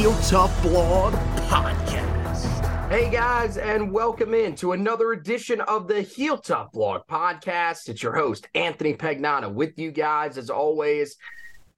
Heel Tough Blog Podcast. Hey guys, and welcome in to another edition of the Heel Tough Blog Podcast. It's your host, Anthony Pagnotta, with you guys as always.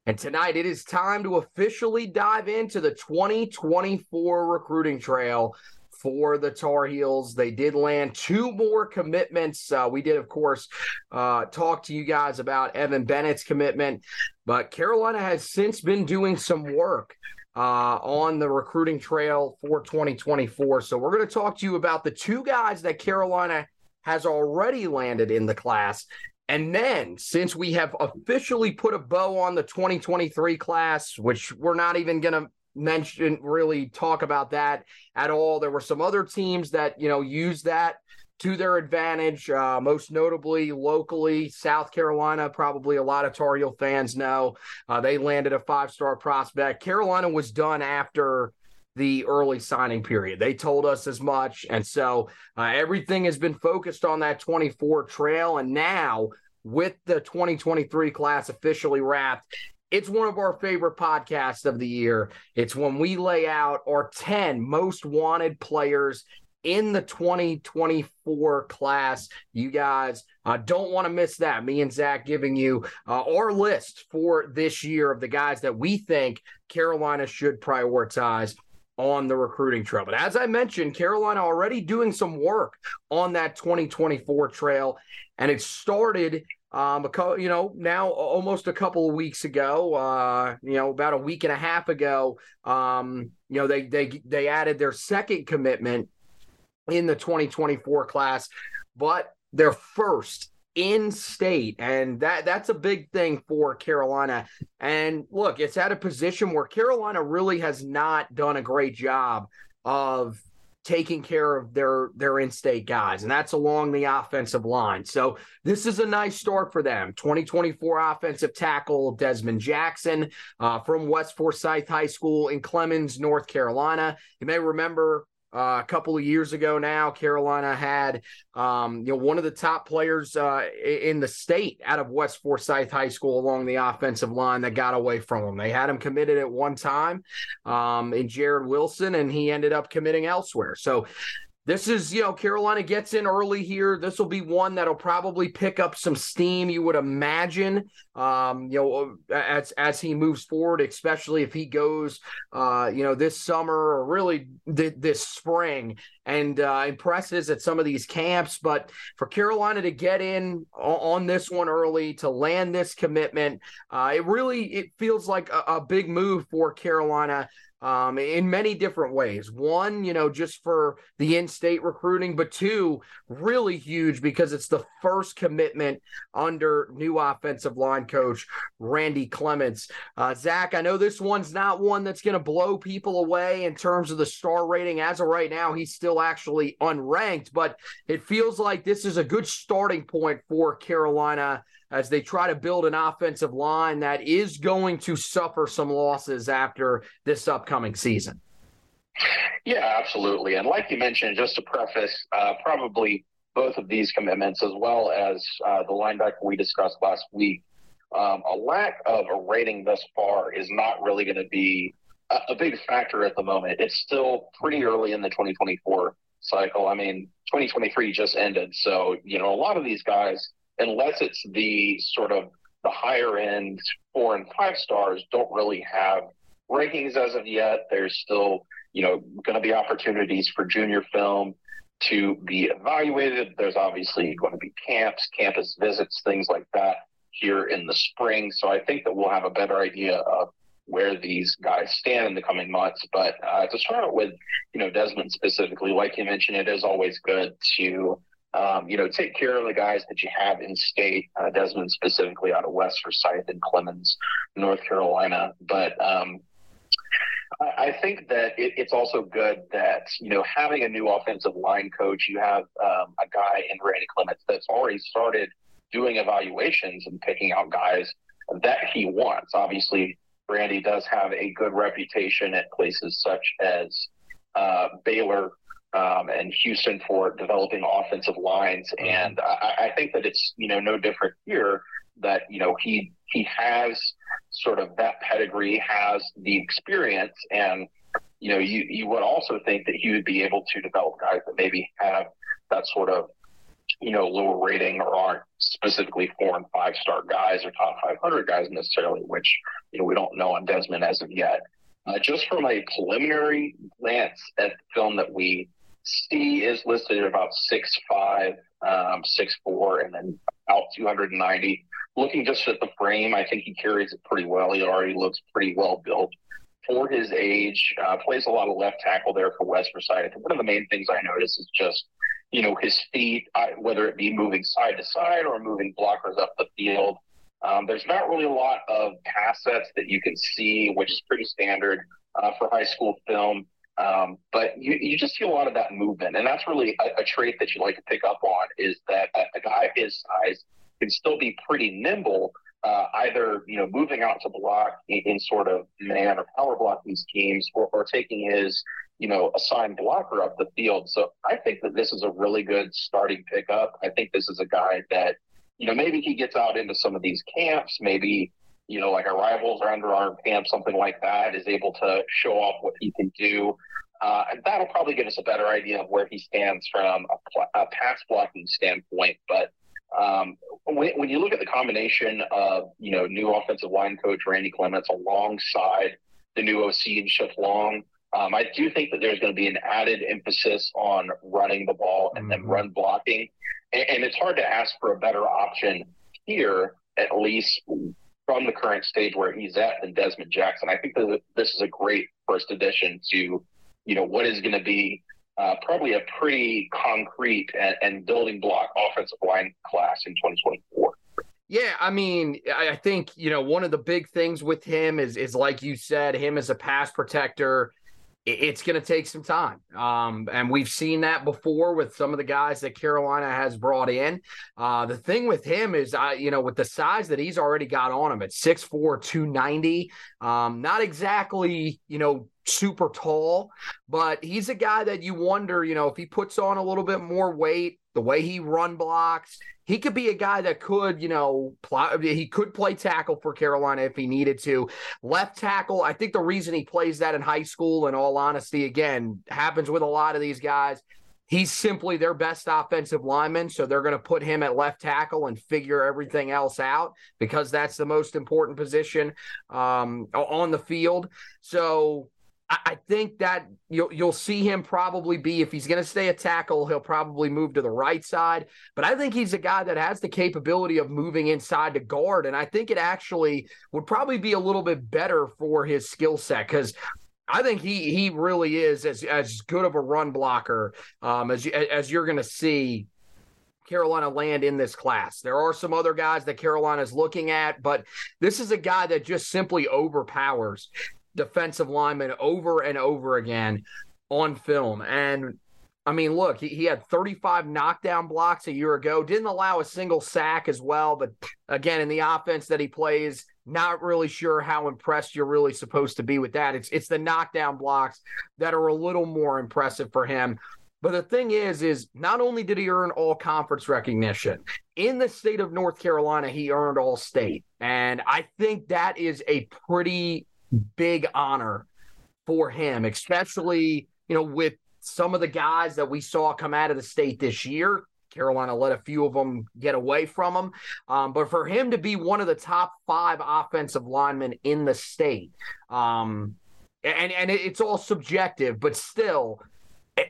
And tonight it is time to officially dive into the 2024 recruiting trail for the Tar Heels. They did land two more commitments. Uh, we did, of course, uh, talk to you guys about Evan Bennett's commitment, but Carolina has since been doing some work uh, on the recruiting trail for 2024. So we're going to talk to you about the two guys that Carolina has already landed in the class. And then, since we have officially put a bow on the 2023 class, which we're not even going to mention, really talk about that at all, there were some other teams that, you know, use that to their advantage, uh, most notably locally, South Carolina. Probably a lot of Tar Heel fans know uh, they landed a five star prospect. Carolina was done after the early signing period. They told us as much. And so uh, everything has been focused on that 24 trail. And now, with the 2023 class officially wrapped, it's one of our favorite podcasts of the year. It's when we lay out our 10 most wanted players in the 2024 class. You guys uh, don't want to miss that. Me and Zach giving you uh, our list for this year of the guys that we think Carolina should prioritize on the recruiting trail. But as I mentioned, Carolina already doing some work on that 2024 trail, and it started. Um, co- you know, now almost a couple of weeks ago, uh, you know, about a week and a half ago, um, you know, they they they added their second commitment in the 2024 class, but their first in state and that that's a big thing for Carolina. And look, it's at a position where Carolina really has not done a great job of taking care of their their in-state guys and that's along the offensive line. So this is a nice start for them. 2024 offensive tackle Desmond Jackson uh, from West Forsyth High School in Clemmons, North Carolina. You may remember uh, a couple of years ago now, Carolina had um, you know one of the top players uh, in the state out of West Forsyth High School along the offensive line that got away from them. They had him committed at one time um, in Jared Wilson, and he ended up committing elsewhere. So this is, you know, Carolina gets in early here. This will be one that'll probably pick up some steam, you would imagine. Um, you know, as as he moves forward, especially if he goes, uh, you know, this summer or really th- this spring and uh, impresses at some of these camps. But for Carolina to get in on, on this one early to land this commitment, uh, it really it feels like a, a big move for Carolina um, in many different ways. One, you know, just for the in state recruiting, but two, really huge because it's the first commitment under new offensive line coach Randy Clements. Uh, Zach, I know this one's not one that's going to blow people away in terms of the star rating. As of right now, he's still still actually unranked, but it feels like this is a good starting point for Carolina as they try to build an offensive line that is going to suffer some losses after this upcoming season. Yeah, absolutely. And like you mentioned, just to preface, uh, probably both of these commitments, as well as uh, the linebacker we discussed last week, um, a lack of a rating thus far is not really going to be a, a, big factor at the moment. It's still pretty early in the 2024 cycle. I mean, 2023 just ended. So, you know, a lot of these guys, unless it's the sort of the higher end four and five stars, don't really have rankings as of yet. There's still, you know, going to be opportunities for junior film to be evaluated. There's obviously going to be camps, campus visits, things like that here in the spring. So I think that we'll have a better idea of where these guys stand in the coming months. But uh, to start with, you know, Desmond specifically, like you mentioned, it is always good to, um, you know, take care of the guys that you have in state. Uh, Desmond specifically out of West Forsyth and Clemmons, North Carolina. But um, I think that it, it's also good that you know having a new offensive line coach, you have um, a guy in Randy Clements that's already started doing evaluations and picking out guys that he wants. Obviously, Randy does have a good reputation at places such as uh, Baylor um, and Houston for developing offensive lines, and I, I think that it's you know no different here. That you know he he has sort of that pedigree, has the experience, and you know you you would also think that he would be able to develop guys that maybe have that sort of you know, lower rating or aren't specifically four and five star guys or top 500 guys necessarily, which, you know, we don't know on Desmond as of yet. Uh, just from a preliminary glance at the film that we see is listed at about 6'5, um, 6'4, and then about 290. Looking just at the frame, I think he carries it pretty well. He already looks pretty well built for his age. Uh, plays a lot of left tackle there for West Forsyth. One of the main things I notice is just you know, his feet, whether it be moving side to side or moving blockers up the field. Um, there's not really a lot of pass sets that you can see, which is pretty standard uh, for high school film. Um, but you, you just see a lot of that movement. And that's really a, a trait that you like to pick up on is that a, a guy his size can still be pretty nimble, uh, either, you know, moving out to block in, in, sort of man or power blocking schemes or, or taking his you know, assigned blocker up the field. So I think that this is a really good starting pickup. I think this is a guy that, you know, maybe he gets out into some of these camps, maybe, you know, like a rivals or Under Armour camp, something like that, is able to show off what he can do. Uh, and that'll probably give us a better idea of where he stands from a, pl- a pass blocking standpoint. But um, when, when you look at the combination of, you know, new offensive line coach Randy Clements alongside the new OC and Chip Long, um, I do think that there's going to be an added emphasis on running the ball and mm-hmm. then run blocking. And, and, it's hard to ask for a better option here, at least from the current stage where he's at, than Desmond Jackson. I think that this is a great first addition to, you know, what is going to be uh, probably a pretty concrete and, and building block offensive line class in 2024. Yeah, I mean, I think you know one of the big things with him is is like you said, him as a pass protector it's going to take some time. Um, and we've seen that before with some of the guys that Carolina has brought in. Uh, the thing with him is, I, you know, with the size that he's already got on him at 6'4, 290, um, not exactly, you know, super tall, but he's a guy that you wonder, you know, if he puts on a little bit more weight, the way he run blocks, he could be a guy that could, you know, pl- he could play tackle for Carolina if he needed to. Left tackle, I think the reason he plays that in high school, in all honesty, again, happens with a lot of these guys. He's simply their best offensive lineman. So they're going to put him at left tackle and figure everything else out because that's the most important position um, on the field. So I think that you'll you'll see him probably be if he's going to stay a tackle, he'll probably move to the right side. But I think he's a guy that has the capability of moving inside to guard, and I think it actually would probably be a little bit better for his skill set because I think he he really is as as good of a run blocker um, as you, as you're going to see Carolina land in this class. There are some other guys that Carolina is looking at, but this is a guy that just simply overpowers defensive lineman over and over again on film. And I mean, look, he, he had 35 knockdown blocks a year ago, didn't allow a single sack as well. But again, in the offense that he plays, not really sure how impressed you're really supposed to be with that. It's it's the knockdown blocks that are a little more impressive for him. But the thing is, is not only did he earn all conference recognition in the state of North Carolina, he earned all state. And I think that is a pretty big honor for him, especially, you know, with some of the guys that we saw come out of the state this year. Carolina let a few of them get away from him. Um, but for him to be one of the top five offensive linemen in the state, um, and, and it's all subjective, but still,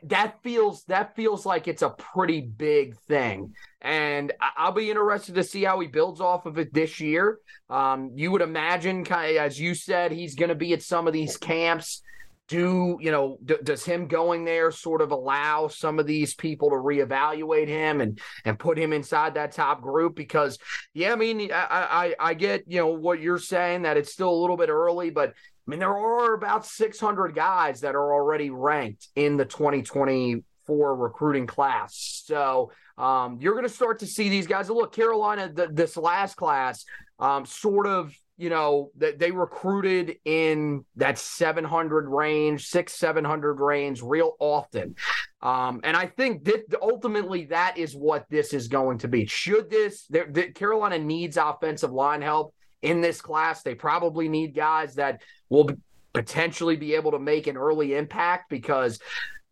that feels that feels like it's a pretty big thing. And i'll be interested to see how he builds off of it this year. Um, you would imagine kind of, as you said he's going to be at some of these camps. Do you know d- does him going there sort of allow some of these people to reevaluate him and and put him inside that top group? Because yeah i mean i i, I get you know what you're saying that it's still a little bit early but I mean, there are about 600 guys that are already ranked in the 2024 recruiting class. So um, you're going to start to see these guys. Look, Carolina, the, this last class, um, sort of, you know, they, they recruited in that 700 range, six, 700 range real often. Um, and I think that ultimately that is what this is going to be. Should this, Carolina needs offensive line help in this class. They probably need guys that will potentially be able to make an early impact because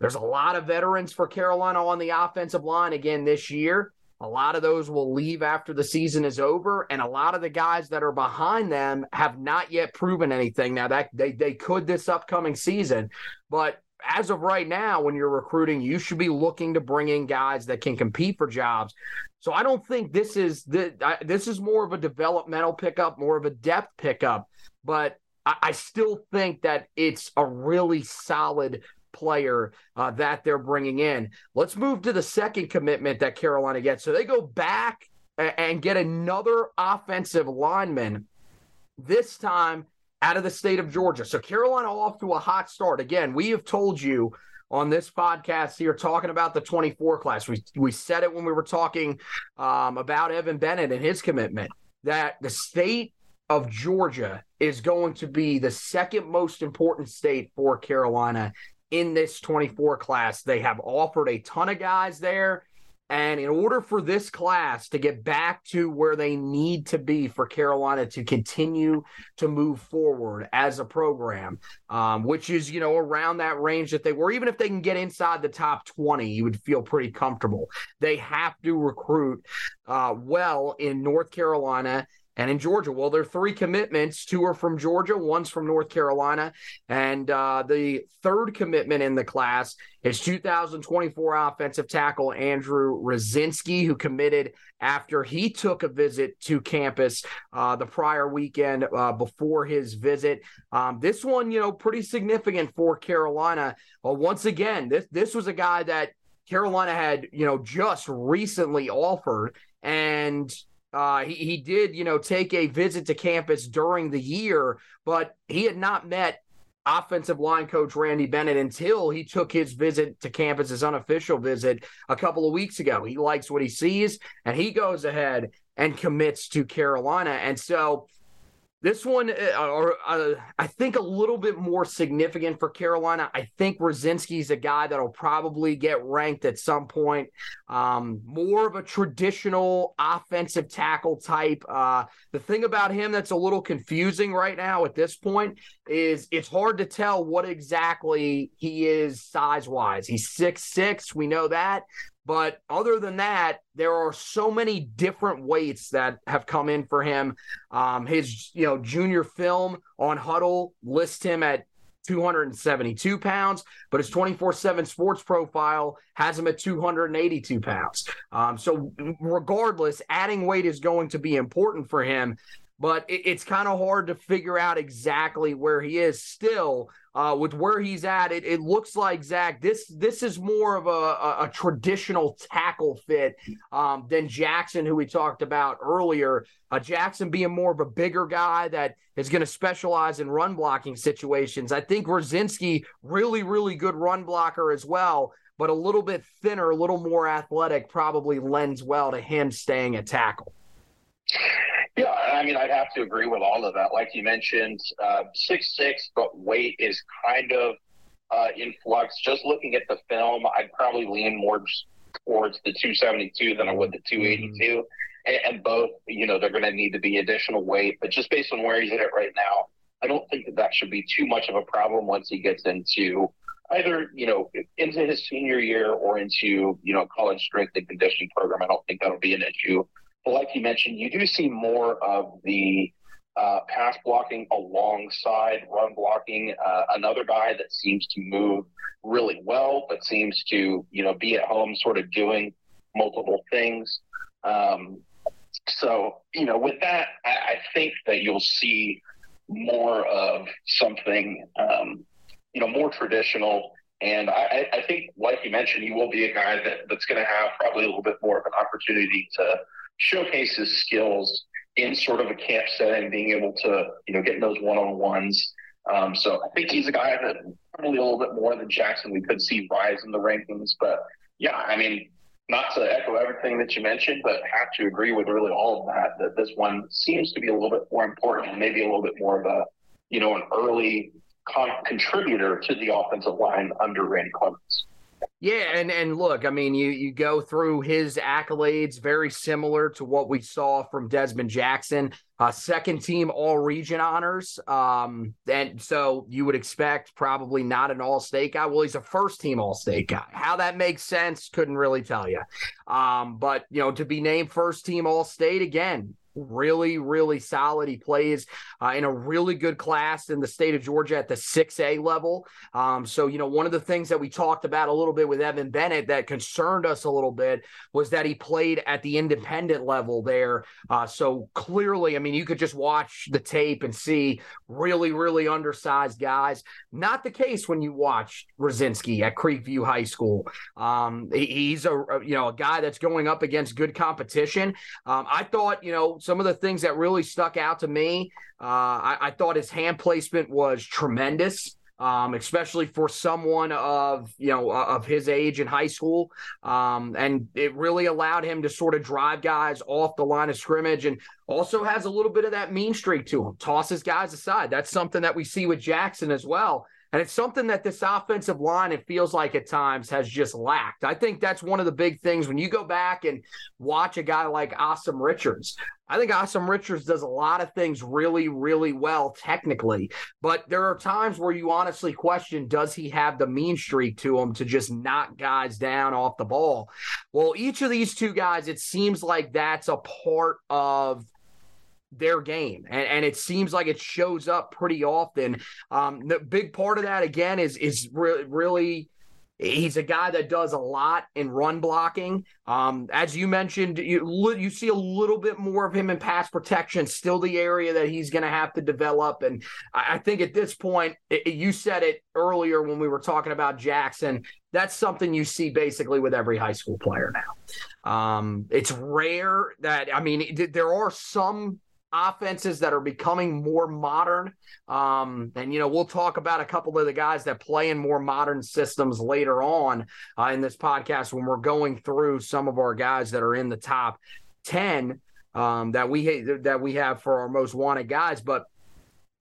there's a lot of veterans for Carolina on the offensive line again this year. A lot of those will leave after the season is over, and a lot of the guys that are behind them have not yet proven anything. Now that they they could this upcoming season, but as of right now, when you're recruiting, you should be looking to bring in guys that can compete for jobs. So I don't think this is the this is more of a developmental pickup, more of a depth pickup, but I, I still think that it's a really solid player uh, that they're bringing in. Let's move to the second commitment that Carolina gets. So they go back and get another offensive lineman. This time out of the state of Georgia. So Carolina off to a hot start. Again, we have told you on this podcast here talking about the 24 class. We we said it when we were talking um, about Evan Bennett and his commitment that the state of Georgia is going to be the second most important state for Carolina in this 24 class. They have offered a ton of guys there. And in order for this class to get back to where they need to be for Carolina to continue to move forward as a program, um, which is, you know, around that range that they were, even if they can get inside the top 20, you would feel pretty comfortable. They have to recruit uh, well in North Carolina and in Georgia. Well, there are three commitments. Two are from Georgia, one's from North Carolina. And uh, the third commitment in the class is 2024 offensive tackle Andrew Rosinski, who committed after he took a visit to campus uh, the prior weekend uh, before his visit. Um, this one, you know, pretty significant for Carolina. Well, once again, this this was a guy that Carolina had, you know, just recently offered and uh, he, he did, you know, take a visit to campus during the year, but he had not met offensive line coach Randy Bennett until he took his visit to campus, his unofficial visit a couple of weeks ago. He likes what he sees and he goes ahead and commits to Carolina. And so this one, uh, or uh, I think a little bit more significant for Carolina. I think Rosinski's a guy that'll probably get ranked at some point. Um, more of a traditional offensive tackle type. Uh, the thing about him that's a little confusing right now at this point is it's hard to tell what exactly he is size wise. He's six six, we know that. But other than that, there are so many different weights that have come in for him. Um, his, you know, junior film on Hudl lists him at 272 pounds, but his 24 7 sports profile has him at 282 pounds. Um, so, regardless, adding weight is going to be important for him but it, it's kind of hard to figure out exactly where he is still. Uh, with where he's at, it, it looks like Zach. This this is more of a, a, a traditional tackle fit um, than Jackson, who we talked about earlier. Uh, Jackson being more of a bigger guy that is going to specialize in run blocking situations. I think Rosinski really really good run blocker as well but a little bit thinner, a little more athletic probably lends well to him staying at tackle. Yeah, I mean, I'd have to agree with all of that. Like you mentioned, uh, six six, but weight is kind of uh, in flux. Just looking at the film, I'd probably lean more towards the 272 than I would the 282. Mm-hmm. And, and both, you know, they're going to need to be additional weight. But just based on where he's at right now, I don't think that that should be too much of a problem once he gets into either you know into his senior year or into you know college strength and conditioning program. I don't think that'll be an issue. Like you mentioned, you do see more of the uh, pass blocking alongside run blocking. Uh, another guy that seems to move really well, but seems to you know be at home, sort of doing multiple things. Um, so you know, with that, I, I think that you'll see more of something, um, you know, more traditional. And I, I, think, like you mentioned, he will be a guy that, that's going to have probably a little bit more of an opportunity to showcase his skills in sort of a camp setting, being able to, you know, get those one on ones. Um, so I think he's a guy that probably a little bit more than Jackson we could see rise in the rankings. But yeah, I mean, not to echo everything that you mentioned, but have to agree with really all of that, that this one seems to be a little bit more important, and maybe a little bit more of a, you know, an early con- contributor to the offensive line under Randy Clements. Yeah, and and look, I mean, you you go through his accolades, very similar to what we saw from Desmond Jackson, uh, second team All Region honors, um, and so you would expect probably not an All State guy. Well, he's a first team All State guy. How that makes sense, couldn't really tell you. Um, but you know, to be named first team All State again, really, really solid. He plays uh, in a really good class in the state of Georgia at the 6A level. Um, so, you know, one of the things that we talked about a little bit with Evan Bennett that concerned us a little bit was that he played at the independent level there. Uh, so clearly, I mean, you could just watch the tape and see really, really undersized guys. Not the case when you watch Rosinski at Creekview High School. Um, he, he's a, you know, a guy that's going up against good competition. Um, I thought, you know, some of the things that really stuck out to me, uh, I, I, thought his hand placement was tremendous. Um, especially for someone of you know of his age in high school, um, and it really allowed him to sort of drive guys off the line of scrimmage, and also has a little bit of that mean streak to him. Tosses guys aside. That's something that we see with Jackson as well. And it's something that this offensive line, it feels like at times, has just lacked. I think that's one of the big things when you go back and watch a guy like Asim Richards. I think Asim Richards does a lot of things really, really well technically, but there are times where you honestly question does he have the mean streak to him to just knock guys down off the ball? Well, each of these two guys, it seems like that's a part of their game. And, and it seems like it shows up pretty often. Um the big part of that again is is re- really he's a guy that does a lot in run blocking. Um as you mentioned you you see a little bit more of him in pass protection still the area that he's going to have to develop. And I, I think at this point it, you said it earlier when we were talking about Jackson. That's something you see basically with every high school player now. Um it's rare that i mean there are some offenses that are becoming more modern. Um, and, you know, we'll talk about a couple of the guys that play in more modern systems later on uh, in this podcast when we're going through some of our guys that are in the top 10 um, that we that we have for our most wanted guys. But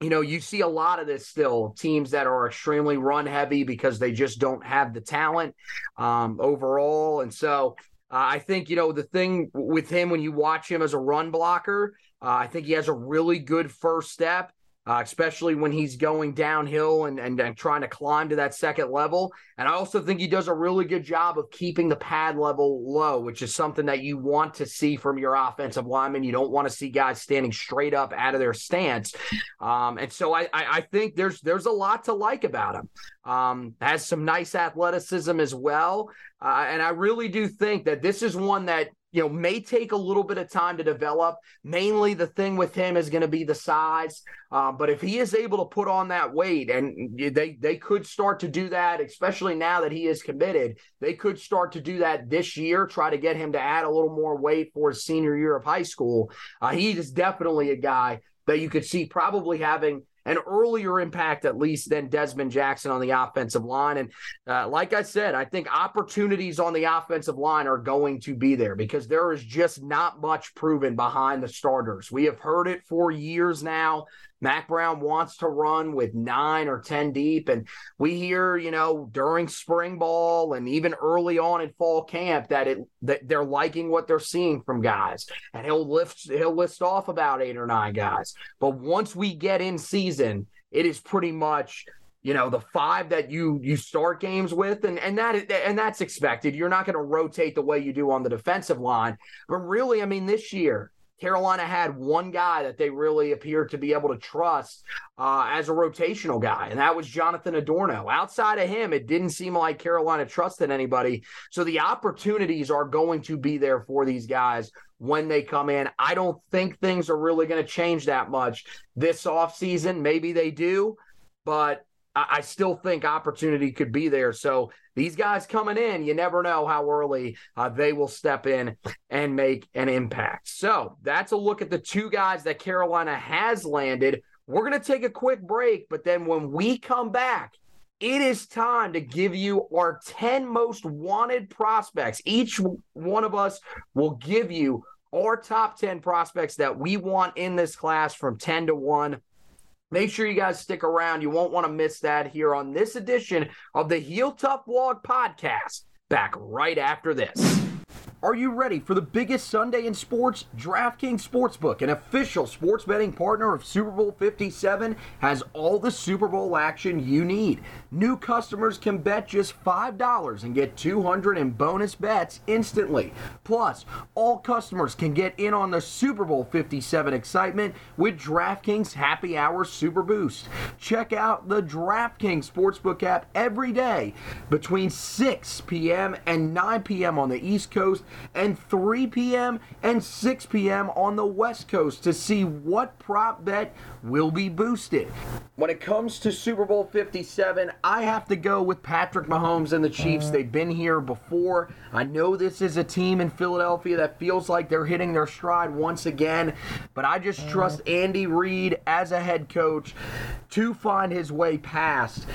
you know, you see a lot of this still teams that are extremely run heavy because they just don't have the talent um, overall. And so uh, I think, you know, the thing with him when you watch him as a run blocker, uh, I think he has a really good first step, uh, especially when he's going downhill and, and, and trying to climb to that second level. And I also think he does a really good job of keeping the pad level low, which is something that you want to see from your offensive lineman. You don't want to see guys standing straight up out of their stance. Um, and so I, I, I, think there's there's a lot to like about him. Um, has some nice athleticism as well. Uh, and I really do think that this is one that you know, may take a little bit of time to develop. Mainly, the thing with him is going to be the size. Uh, but if he is able to put on that weight, and they they could start to do that, especially now that he is committed, they could start to do that this year. Try to get him to add a little more weight for his senior year of high school. Uh, he is definitely a guy that you could see probably having an earlier impact, at least, than Desmond Jackson on the offensive line. And uh, like I said, I think opportunities on the offensive line are going to be there because there is just not much proven behind the starters. We have heard it for years now. Mack Brown wants to run with nine or 10 deep. And we hear, you know, during spring ball and even early on in fall camp that it that they're liking what they're seeing from guys. And he'll lift he'll list off about eight or nine guys. But once we get in season, it is pretty much you know the five that you you start games with and and that and that's expected you're not going to rotate the way you do on the defensive line but really i mean this year Carolina had one guy that they really appeared to be able to trust uh, as a rotational guy, and that was Jonathan Adorno. Outside of him, it didn't seem like Carolina trusted anybody. So the opportunities are going to be there for these guys when they come in. I don't think things are really going to change that much this offseason. Maybe they do, but I still think opportunity could be there. So these guys coming in, you never know how early uh, they will step in and make an impact. So that's a look at the two guys that Carolina has landed. We're going to take a quick break, but then when we come back, it is time to give you our 10 most wanted prospects. Each one of us will give you our top 10 prospects that we want in this class from 10 to 1 Make sure you guys stick around. You won't want to miss that here on this edition of the Heel Tough Blog podcast. Back right after this. Are you ready for the biggest Sunday in sports? DraftKings Sportsbook, an official sports betting partner of Super Bowl 57, has all the Super Bowl action you need. New customers can bet just $5 and get 200 in bonus bets instantly. Plus, all customers can get in on the Super Bowl 57 excitement with DraftKings Happy Hour Super Boost. Check out the DraftKings Sportsbook app every day between 6 p.m. and 9 p.m. on the East Coast and 3 p.m. and 6 p.m. on the West Coast to see what prop bet will be boosted. When it comes to Super Bowl 57, I have to go with Patrick Mahomes and the Chiefs. Mm. They've been here before. I know this is a team in Philadelphia that feels like they're hitting their stride once again, but I just trust mm. Andy Reid as a head coach to find his way past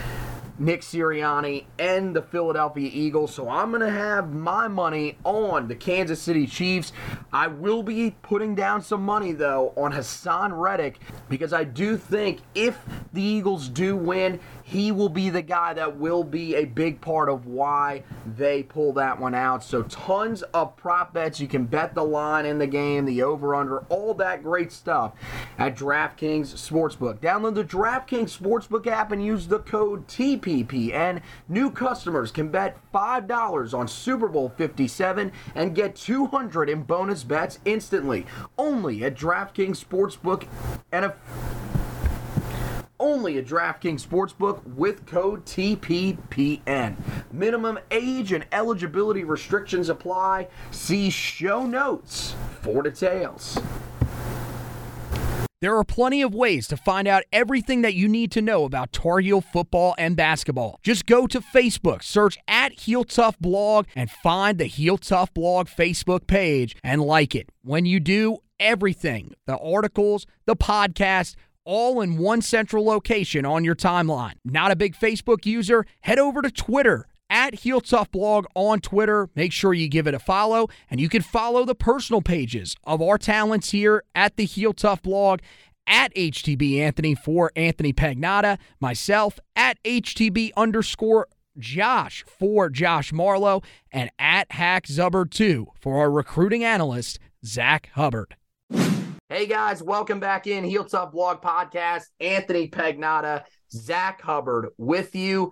Nick Sirianni and the Philadelphia Eagles. So I'm going to have my money on the Kansas City Chiefs. I will be putting down some money, though, on Haason Reddick because I do think if the Eagles do win, he will be the guy that will be a big part of why they pull that one out. So, tons of prop bets. You can bet the line in the game, the over under, all that great stuff at DraftKings Sportsbook. Download the DraftKings Sportsbook app and use the code TPP. And new customers can bet $5 on Super Bowl 57 and get 200 in bonus bets instantly. Only at DraftKings Sportsbook and a only a DraftKings Sportsbook with code TPPN. Minimum age and eligibility restrictions apply. See show notes for details. There are plenty of ways to find out everything that you need to know about Tar Heel football and basketball. Just go to Facebook, search at Heel Tough Blog, and find the Heel Tough Blog Facebook page and like it. When you do, everything the articles, the podcast, all in one central location on your timeline. Not a big Facebook user? Head over to Twitter at Heel Tough Blog on Twitter. Make sure you give it a follow, and you can follow the personal pages of our talents here at the Heel Tough Blog at HTB Anthony for Anthony Pagnotta, myself at HTB underscore Josh for Josh Marlowe, and at Hack Zubbard 2 for our recruiting analyst, Zach Hubbard. Hey guys, welcome back in Heel Tough Blog Podcast. Anthony Pagnotta, Zach Hubbard with you.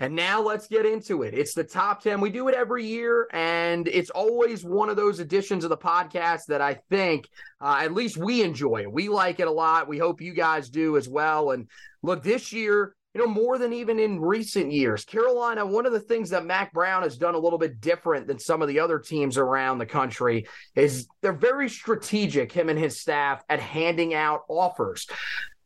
And now let's get into it. It's the top 10. We do it every year, and it's always one of those editions of the podcast that I think uh, at least we enjoy. We like it a lot. We hope you guys do as well. And look, this year, you know, more than even in recent years. Carolina, one of the things that Mack Brown has done a little bit different than some of the other teams around the country is they're very strategic, him and his staff, at handing out offers.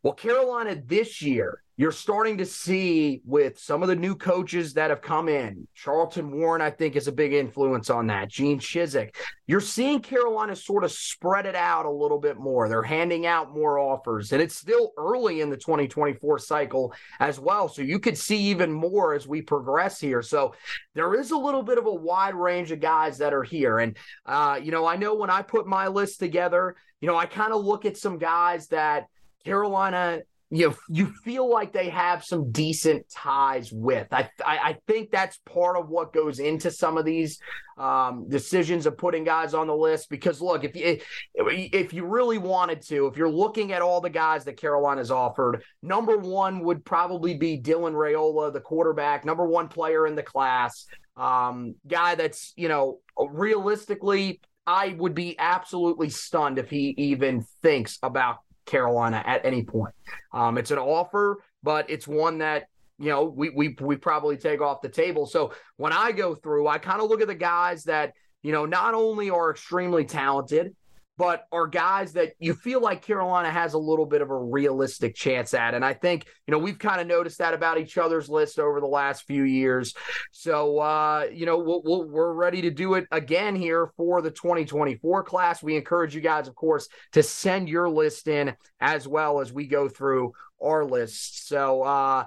Well, Carolina this year you're starting to see with some of the new coaches that have come in. Charlton Warren, I think, is a big influence on that. Gene Chizik. You're seeing Carolina sort of spread it out a little bit more. They're handing out more offers, and it's still early in the 2024 cycle as well. So you could see even more as we progress here. So there is a little bit of a wide range of guys that are here. And, uh, you know, I know when I put my list together, you know, I kind of look at some guys that Carolina you you feel like they have some decent ties with. I, I, I think that's part of what goes into some of these um, decisions of putting guys on the list. Because look, if you if you really wanted to, if you're looking at all the guys that Carolina's offered, number one would probably be Dylan Raiola, the quarterback, number one player in the class, um, guy that's you know realistically. I would be absolutely stunned if he even thinks about Carolina at any point. Um, it's an offer, but it's one that you know we we we probably take off the table. So when I go through, I kind of look at the guys that you know not only are extremely talented, but are guys that you feel like Carolina has a little bit of a realistic chance at. And I think, you know, we've kind of noticed that about each other's list over the last few years. So, uh, you know, we we we're ready to do it again here for the 2024 class. We encourage you guys, of course, to send your list in as well as we go through our list. So, uh,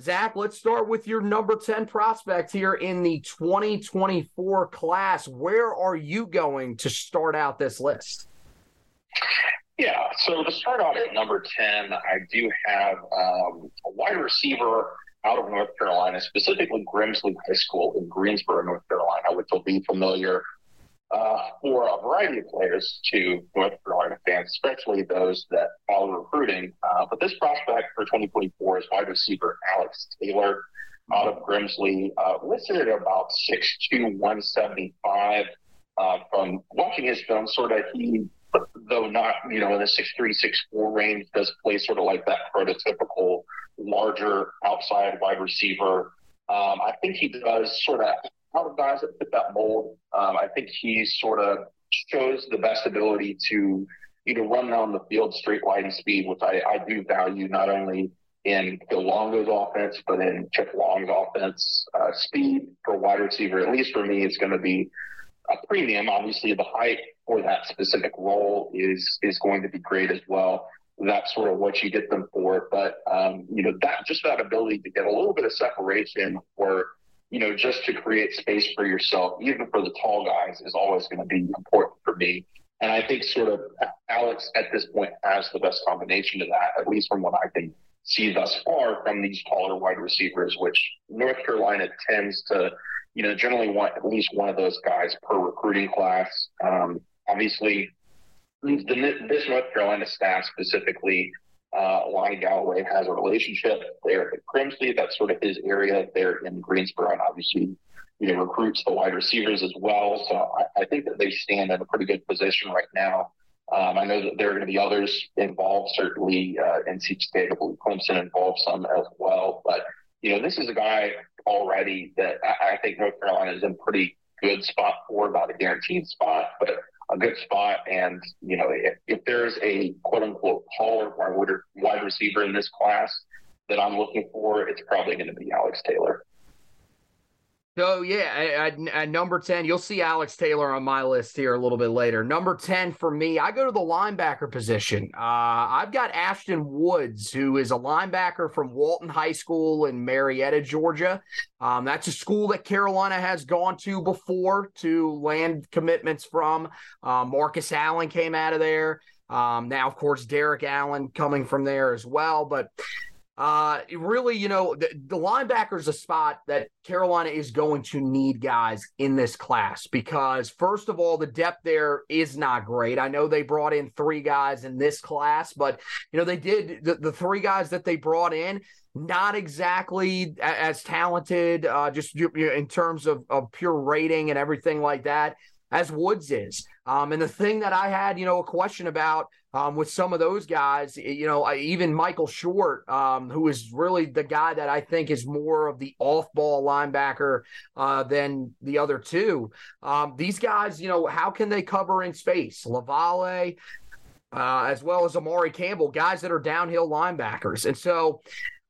Zach, let's start with your number 10 prospect here in the 2024 class. Where are you going to start out this list? Yeah, so to start out at number 10, I do have um, a wide receiver out of North Carolina, specifically Grimsley High School in Greensboro, North Carolina, which will be familiar uh, for a variety of players to North Carolina fans, especially those that follow recruiting. Uh, but this prospect for 2024 is wide receiver Alex Taylor out of Grimsley, uh, listed at about 6'2", 175. Uh, from watching his film, sort of he, though not you know in the 6'3", 6'4 range, does play sort of like that prototypical larger outside wide receiver. Um, I think he does sort of of guys that fit that mold. Um, I think he sort of shows the best ability to either run down the field straight line speed, which I, I do value not only in Phil Longo's offense, but in Chip Long's offense. Uh, speed for wide receiver, at least for me, is going to be a premium. Obviously, the height for that specific role is is going to be great as well. That's sort of what you get them for. But um, you know, that just that ability to get a little bit of separation for you know, just to create space for yourself, even for the tall guys, is always going to be important for me. And I think sort of Alex at this point has the best combination of that, at least from what I can see thus far from these taller wide receivers, which North Carolina tends to, you know, generally want at least one of those guys per recruiting class. Um, obviously, the, this North Carolina staff specifically uh, Lonnie Galloway has a relationship there at Grimsley. That's sort of his area there in Greensboro, and obviously, you know, recruits the wide receivers as well. So I, I think that they stand in a pretty good position right now. Um, I know that there are going to be others involved. Certainly, uh, NC State, I believe Clemson involved some as well. But you know, this is a guy already that I, I think North Carolina is in pretty good spot for, not a guaranteed spot, but a good spot. And, you know, if, if there's a quote unquote taller wide receiver in this class that I'm looking for, it's probably going to be Alex Taylor. So yeah, at, at, number ten, you'll see Alex Taylor on my list here a little bit later. Number ten for me, I go to the linebacker position. Uh, I've got Ashton Woods, who is a linebacker from Walton High School in Marietta, Georgia. Um, that's a school that Carolina has gone to before to land commitments from. Uh, Marcus Allen came out of there. Um, now, of course, Derek Allen coming from there as well, but uh, really, you know, the, the linebacker is a spot that Carolina is going to need guys in this class because, first of all, the depth there is not great. I know they brought in three guys in this class, but, you know, they did the, the three guys that they brought in, not exactly as talented, uh, just in terms of, of pure rating and everything like that as Woods is. Um, and the thing that I had, you know, a question about um, with some of those guys, you know, even Michael Short, um, who is really the guy that I think is more of the off ball linebacker uh, than the other two. Um, these guys, you know, how can they cover in space? Lavale, uh, as well as Amari Campbell, guys that are downhill linebackers. And so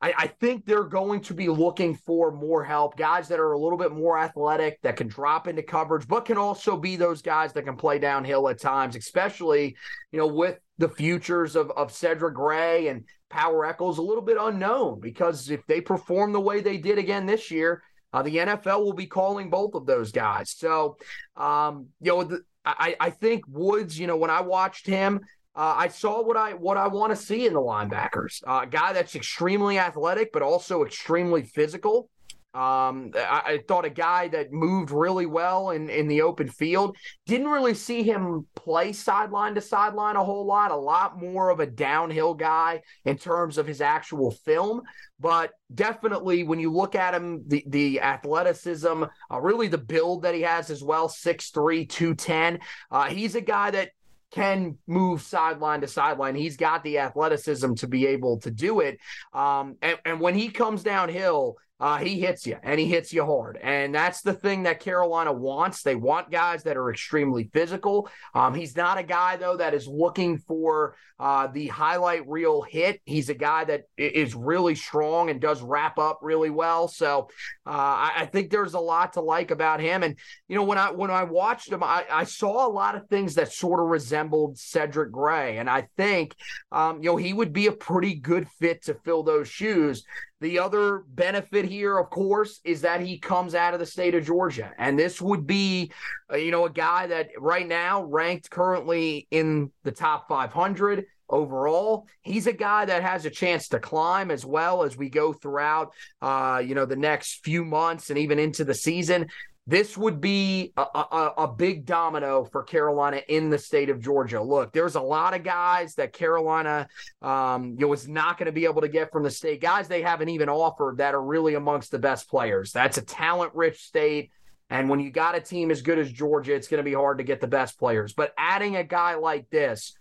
I, I, think they're going to be looking for more help, guys that are a little bit more athletic, that can drop into coverage, but can also be those guys that can play downhill at times, especially, you know, with the futures of, of Cedric Gray and Power Echols a little bit unknown because if they perform the way they did again this year, uh, the NFL will be calling both of those guys. So, um, you know, the, I, I think Woods, you know, when I watched him, uh, I saw what I what I want to see in the linebackers. Uh, a guy that's extremely athletic, but also extremely physical. Um, I, I, thought a guy that moved really well in, in the open field. Didn't really see him play sideline to sideline a whole lot, a lot more of a downhill guy in terms of his actual film. But definitely, when you look at him, the, the athleticism, uh, really the build that he has as well 6'3, 210. Uh, he's a guy that can move sideline to sideline. He's got the athleticism to be able to do it. Um, and, and when he comes downhill, uh, he hits you and he hits you hard. And that's the thing that Carolina wants. They want guys that are extremely physical. Um, he's not a guy, though, that is looking for uh, the highlight reel hit. He's a guy that is really strong and does wrap up really well. So uh, I, I, think there's a lot to like about him. And, you know, when I when I watched him, I, I saw a lot of things that sort of resembled Cedric Gray. And I think, um, you know, he would be a pretty good fit to fill those shoes. The other benefit here, of course, is that he comes out of the state of Georgia. And this would be, uh, you know, a guy that right now ranked currently in the top 500 overall. He's a guy that has a chance to climb as well as we go throughout, uh, you know, the next few months and even into the season this would be a, a, a, big domino for Carolina in the state of Georgia. Look, there's a lot of guys that Carolina, um, you know, is not going to be able to get from the state. Guys they haven't even offered that are really amongst the best players. That's a talent-rich state. And when you got a team as good as Georgia, it's going to be hard to get the best players. But adding a guy like this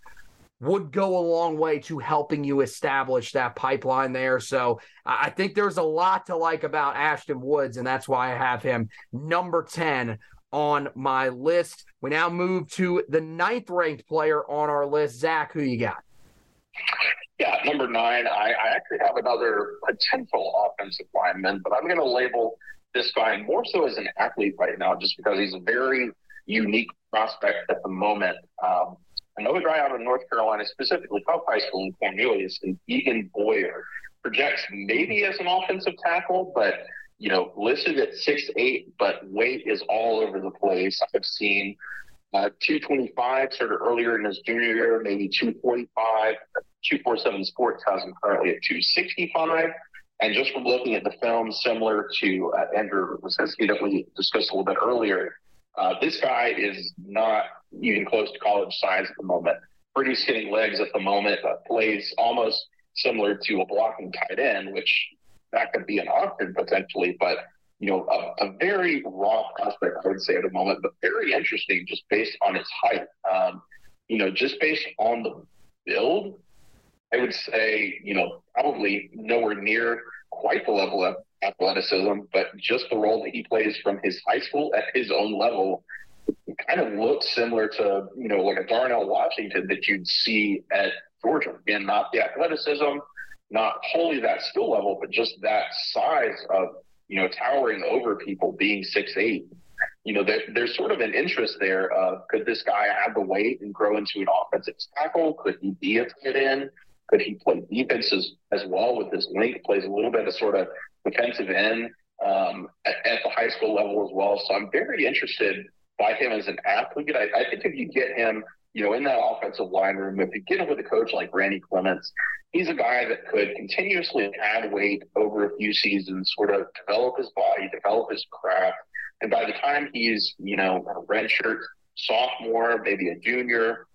would go a long way to helping you establish that pipeline there. So I think there's a lot to like about Ashton Woods, and that's why I have him number 10 on my list. We now move to the ninth ranked player on our list. Zach, who you got? Yeah, number nine, I, I actually have another potential offensive lineman, but I'm going to label this guy more so as an athlete right now, just because he's a very unique prospect at the moment. Um, Another guy out of North Carolina, specifically Hope High School in Cornelius, and Egan Boyer projects maybe as an offensive tackle, but you know, listed at six eight, but weight is all over the place. I've seen uh, 225 sort of earlier in his junior year, maybe 245. 247 Sports has him currently at 265. And just from looking at the film, similar to uh, Andrew Wasinski that we discussed a little bit earlier, uh, this guy is not even close to college size at the moment. Pretty skinny legs at the moment. Uh, plays almost similar to a blocking tight end, which that could be an option potentially, but you know, a, a, very raw prospect, I would say at the moment, but very interesting just based on its height. Um, you know, just based on the build, I would say, you know, probably nowhere near quite the level of athleticism, but just the role that he plays from his high school at his own level kind of looks similar to, you know, like a Darnell Washington that you'd see at Georgia. Again, not the athleticism, not wholly that skill level, but just that size of, you know, towering over people being six eight. You know, there, there's sort of an interest there. Of, could this guy have the weight and grow into an offensive tackle? Could he be a tight end? Could he play defenses as, as well with his length? Plays a little bit of sort of defensive end um, at, at, the high school level as well. So I'm very interested by him as an athlete. I, I think if you get him, you know, in that offensive line room, if you get him with a coach like Randy Clements, he's a guy that could continuously add weight over a few seasons, sort of develop his body, develop his craft. And by the time he's, you know, a redshirt sophomore, maybe a junior,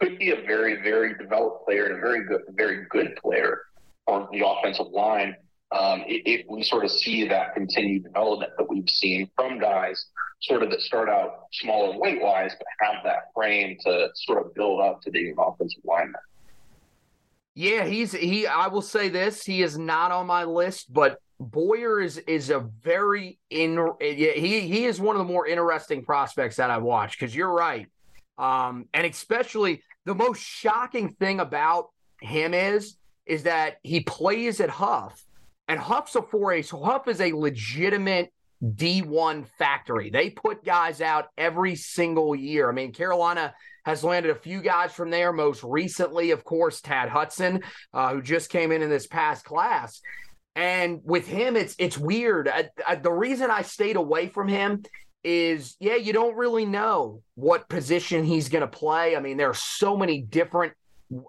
could be a very, very developed player and a very good, very good player on the offensive line um, if we sort of see that continued development that we've seen from guys sort of that start out smaller weight wise, but have that frame to sort of build up to being an offensive lineman. Yeah, he's he. I will say this: he is not on my list, but Boyer is is a very in. He he is one of the more interesting prospects that I've watched because you're right, um, and especially the most shocking thing about him is is that he plays at Hough and Hough's a 4A. So Hough is a legitimate D1 factory. They put guys out every single year. I mean, Carolina has landed a few guys from there. Most recently, of course, Tad Hudson, uh, who just came in in this past class. And with him, it's it's weird. I, I, the reason I stayed away from him is, yeah, you don't really know what position he's going to play. I mean, there are so many different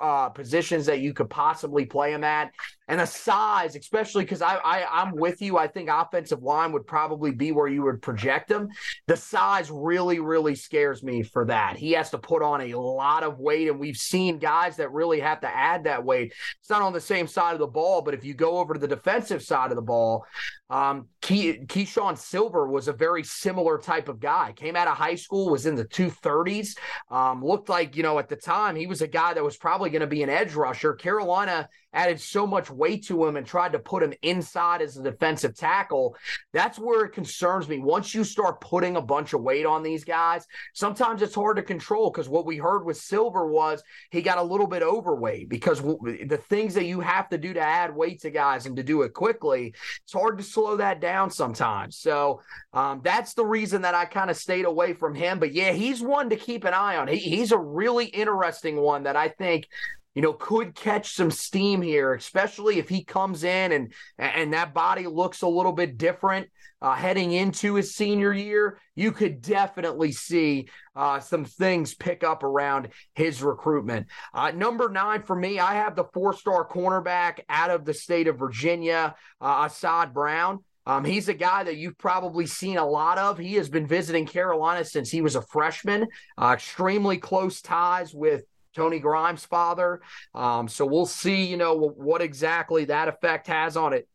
uh, positions that you could possibly play him at, and the size, especially because I, I I'm with you. I think offensive line would probably be where you would project him. The size really really scares me for that. He has to put on a lot of weight, and we've seen guys that really have to add that weight. It's not on the same side of the ball, but if you go over to the defensive side of the ball, um, Key, Keeshawn Silver was a very similar type of guy. Came out of high school, was in the 230s. Um, looked like, you know, at the time, he was a guy that was probably going to be an edge rusher. Carolina added so much weight to him and tried to put him inside as a defensive tackle. That's where it concerns me. Once you start putting a bunch of weight on these guys, sometimes it's hard to control because what we heard with Silver was he got a little bit overweight because the things that you have to do to add weight to guys and to do it quickly, it's hard to slow that down sometimes. So um, that's the reason that I kind of stayed away from him. But yeah, he's one to keep an eye on. He, he's a really interesting one that I think you know, could catch some steam here, especially if he comes in and and that body looks a little bit different uh, heading into his senior year. You could definitely see uh, some things pick up around his recruitment. Uh, number nine for me, I have the four-star cornerback out of the state of Virginia, uh, Ahsaad Brown. Um, he's a guy that you've probably seen a lot of. He has been visiting Carolina since he was a freshman. Uh, extremely close ties with Tony Grimes' father. Um, so we'll see, you know, what exactly that effect has on it.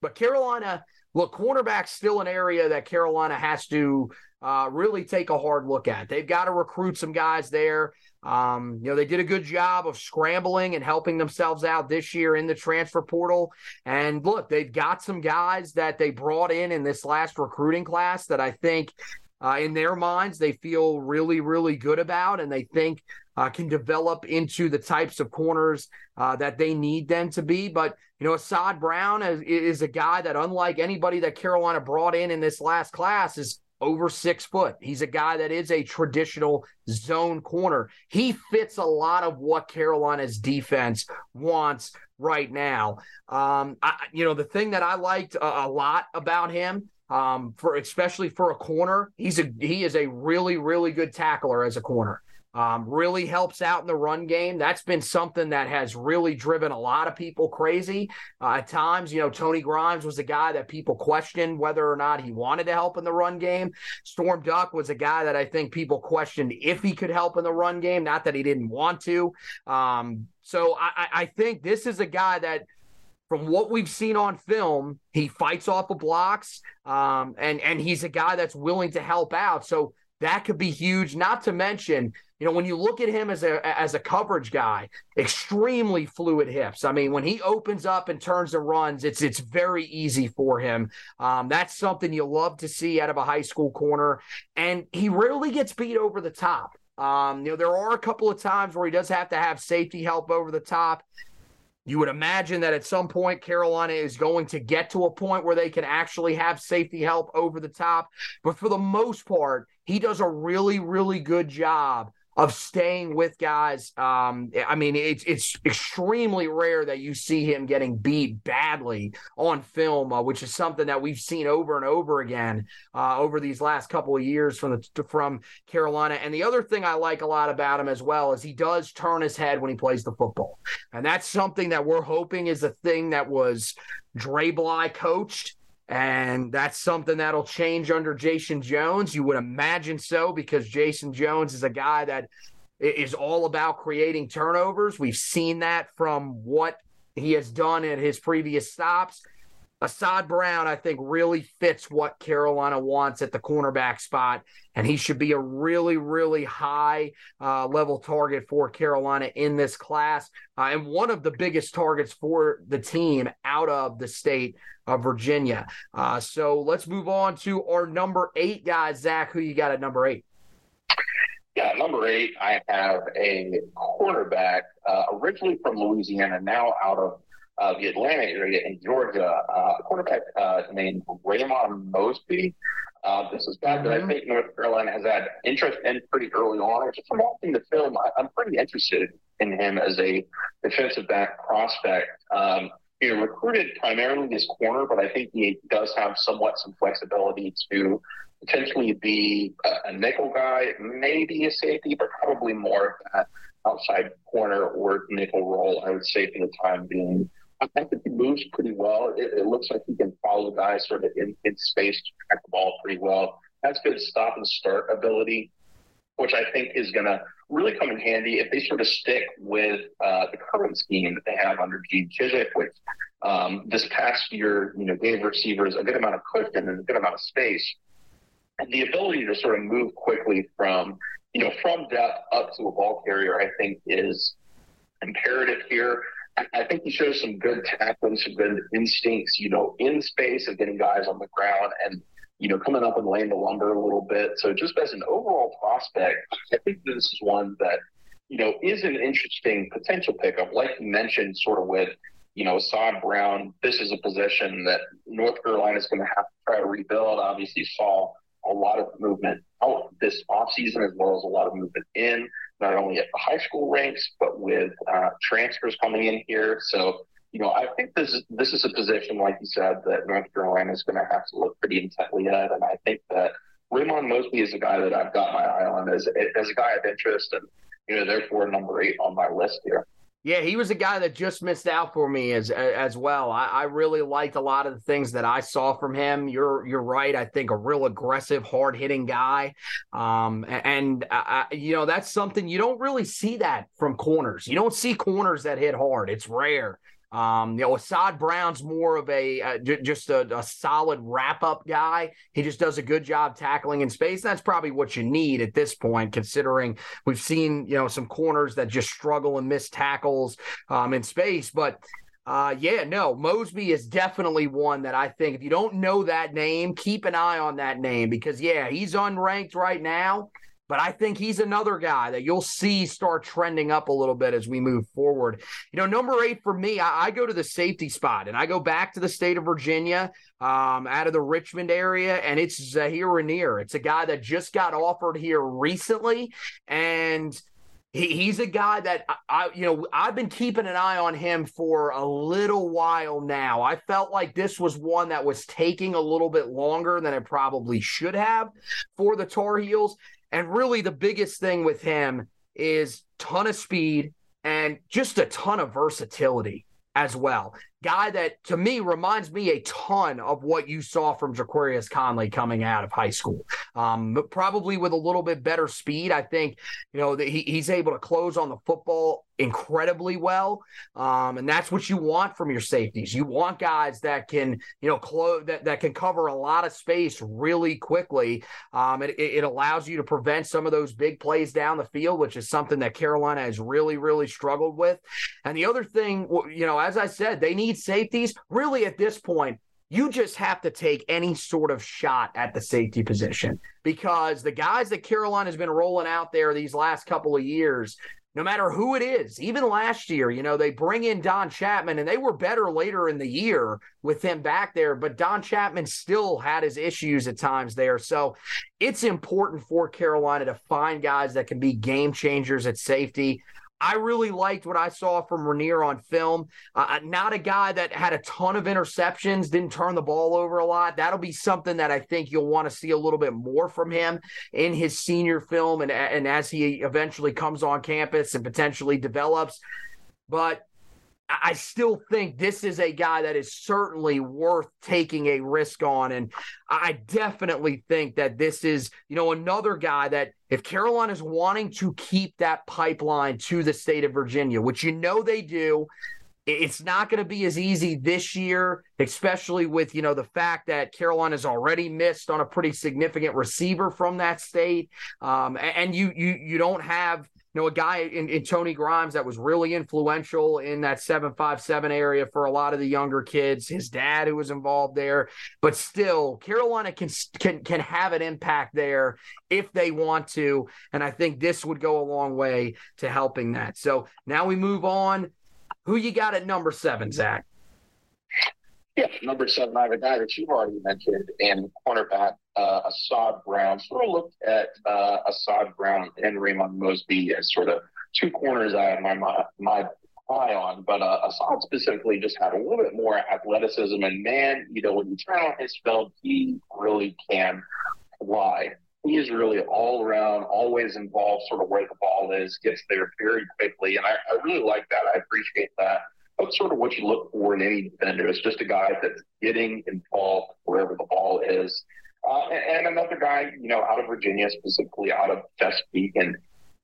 But Carolina, look, cornerback's still an area that Carolina has to uh, really take a hard look at. They've got to recruit some guys there. Um, you know, they did a good job of scrambling and helping themselves out this year in the transfer portal. And look, they've got some guys that they brought in in this last recruiting class that I think uh, in their minds they feel really, really good about, and they think uh, can develop into the types of corners uh, that they need them to be. But, you know, Assad Brown is, is a guy that, unlike anybody that Carolina brought in in this last class, is over six foot. He's a guy that is a traditional zone corner. He fits a lot of what Carolina's defense wants right now. Um, I, you know, the thing that I liked a, a lot about him um, for especially for a corner. He's a he is a really really good tackler as a corner. Um, really helps out in the run game. That's been something that has really driven a lot of people crazy. Uh, at times, you know, Tony Grimes was a guy that people questioned whether or not he wanted to help in the run game. Storm Duck was a guy that I think people questioned if he could help in the run game, not that he didn't want to. Um, so I, I think this is a guy that from what we've seen on film, he fights off of blocks, um, and and he's a guy that's willing to help out. So that could be huge. Not to mention, you know, when you look at him as a as a coverage guy, extremely fluid hips. I mean, when he opens up and turns and runs, it's it's very easy for him. Um, that's something you love to see out of a high school corner, and he rarely gets beat over the top. Um, you know, there are a couple of times where he does have to have safety help over the top. You would imagine that at some point Carolina is going to get to a point where they can actually have safety help over the top. But for the most part, he does a really, really good job of staying with guys. Um, I mean, it's it's extremely rare that you see him getting beat badly on film, uh, which is something that we've seen over and over again uh, over these last couple of years from the from Carolina. And the other thing I like a lot about him as well is he does turn his head when he plays the football, and that's something that we're hoping is a thing that was Dre Bly coached and that's something that'll change under Jason Jones. You would imagine so because Jason Jones is a guy that is all about creating turnovers. We've seen that from what he has done at his previous stops. Ahsaad Brown, I think, really fits what Carolina wants at the cornerback spot, and he should be a really, really high uh, level target for Carolina in this class, uh, and one of the biggest targets for the team out of the state of Virginia. Uh, so let's move on to our number eight guy, Zach, who you got at number eight? Yeah, number eight, I have a cornerback uh, originally from Louisiana, now out of uh, the Atlanta area in Georgia, uh, a quarterback uh, named Raymon Mosby. Uh, this is guy that I mm-hmm. think North Carolina has had interest in pretty early on. Just from watching the film, I, am pretty interested in him as a defensive back prospect. Um, you know, recruited primarily as corner, but I think he does have somewhat some flexibility to potentially be a, a nickel guy, maybe a safety, but probably more of that outside corner or nickel role, I would say, for the time being. I think he moves pretty well. It, it, looks like he can follow the guys sort of in, in space to track the ball pretty well. Has good stop and start ability, which I think is going to really come in handy if they sort of stick with uh, the current scheme that they have under Gene Chizik, which um, this past year, you know, gave receivers a good amount of cushion and a good amount of space. And the ability to sort of move quickly from you know, from depth up to a ball carrier, I think is imperative here. I think he shows some good tackling, some good instincts, you know, in space of getting guys on the ground and, you know, coming up and laying the lumber a little bit. So just as an overall prospect, I think this is one that, you know, is an interesting potential pickup. Like you mentioned, sort of with, you know, Saad Brown, this is a position that North Carolina is going to have to try to rebuild. Obviously, saw a lot of movement out this offseason as well as a lot of movement in, not only at the high school ranks, but with uh, transfers coming in here. So, you know, I think this is, this is a position, like you said, that North Carolina is going to have to look pretty intently at. And I think that Raymon Mosby is a guy that I've got my eye on as, as a guy of interest and, you know, therefore number eight on my list here. Yeah, he was a guy that just missed out for me as as well. I, I, really liked a lot of the things that I saw from him. You're you're right. I think a real aggressive, hard hitting guy, um, and I, you know that's something you don't really see that from corners. You don't see corners that hit hard. It's rare. Um, you know, Assad Brown's more of a uh, j- just a, a, solid wrap up guy. He just does a good job tackling in space. That's probably what you need at this point, considering we've seen you know some corners that just struggle and miss tackles um, in space. But uh, yeah, no, Mosby is definitely one that I think if you don't know that name, keep an eye on that name because yeah, he's unranked right now. But I think he's another guy that you'll see start trending up a little bit as we move forward. You know, number eight for me, I, I go to the safety spot and I go back to the state of Virginia, um, out of the Richmond area, and it's Zahir Rainier. It's a guy that just got offered here recently, and he's a guy that I, you know, I've been keeping an eye on him for a little while now. I felt like this was one that was taking a little bit longer than it probably should have for the Tar Heels. And really, the biggest thing with him is ton of speed and just a ton of versatility as well guy that to me reminds me a ton of what you saw from Ja'Qurious Conley coming out of high school. Um, but probably with a little bit better speed. I think, you know, that he, he's able to close on the football incredibly well. Um, and that's what you want from your safeties. You want guys that can, you know, close that, that can cover a lot of space really quickly. Um, it, it allows you to prevent some of those big plays down the field, which is something that Carolina has really, really struggled with. And the other thing, you know, as I said, they need need safeties, really at this point, you just have to take any sort of shot at the safety position because the guys that Carolina has been rolling out there these last couple of years, no matter who it is, even last year, you know, they bring in Don Chapman and they were better later in the year with him back there, but Don Chapman still had his issues at times there. So it's important for Carolina to find guys that can be game changers at safety. I really liked what I saw from Rainier on film. Uh, uh, not a guy that had a ton of interceptions, didn't turn the ball over a lot. That'll be something that I think you'll want to see a little bit more from him in his senior film and, and as he eventually comes on campus and potentially develops. But I still think this is a guy that is certainly worth taking a risk on. And I definitely think that this is, you know, another guy that if Carolina is wanting to keep that pipeline to the state of Virginia, which you know they do, it's not going to be as easy this year, especially with you know the fact that Carolina's already missed on a pretty significant receiver from that state, um, and you you you don't have know, a guy in, in Tony Grimes that was really influential in that 757 area for a lot of the younger kids, his dad who was involved there. But still, Carolina can can can have an impact there if they want to. And I think this would go a long way to helping that. So now we move on Who you got at number seven, Zach? Yeah, number seven, I have a guy that you've already mentioned, and cornerback uh, Assad Brown. Sort of looked at uh, Assad Brown and Raymond Mosby as sort of two corners I have my my, eye on, but uh, Assad specifically just had a little bit more athleticism. And man, you know, when you turn on his film, he really can fly. He is really all around, always involved, sort of where the ball is, gets there very quickly, and I, I really like that. I appreciate that that's sort of what you look for in any defender. It's just a guy that's getting involved wherever the ball is. Uh, and, and, another guy, you know, out of Virginia, specifically out of Chesapeake. And,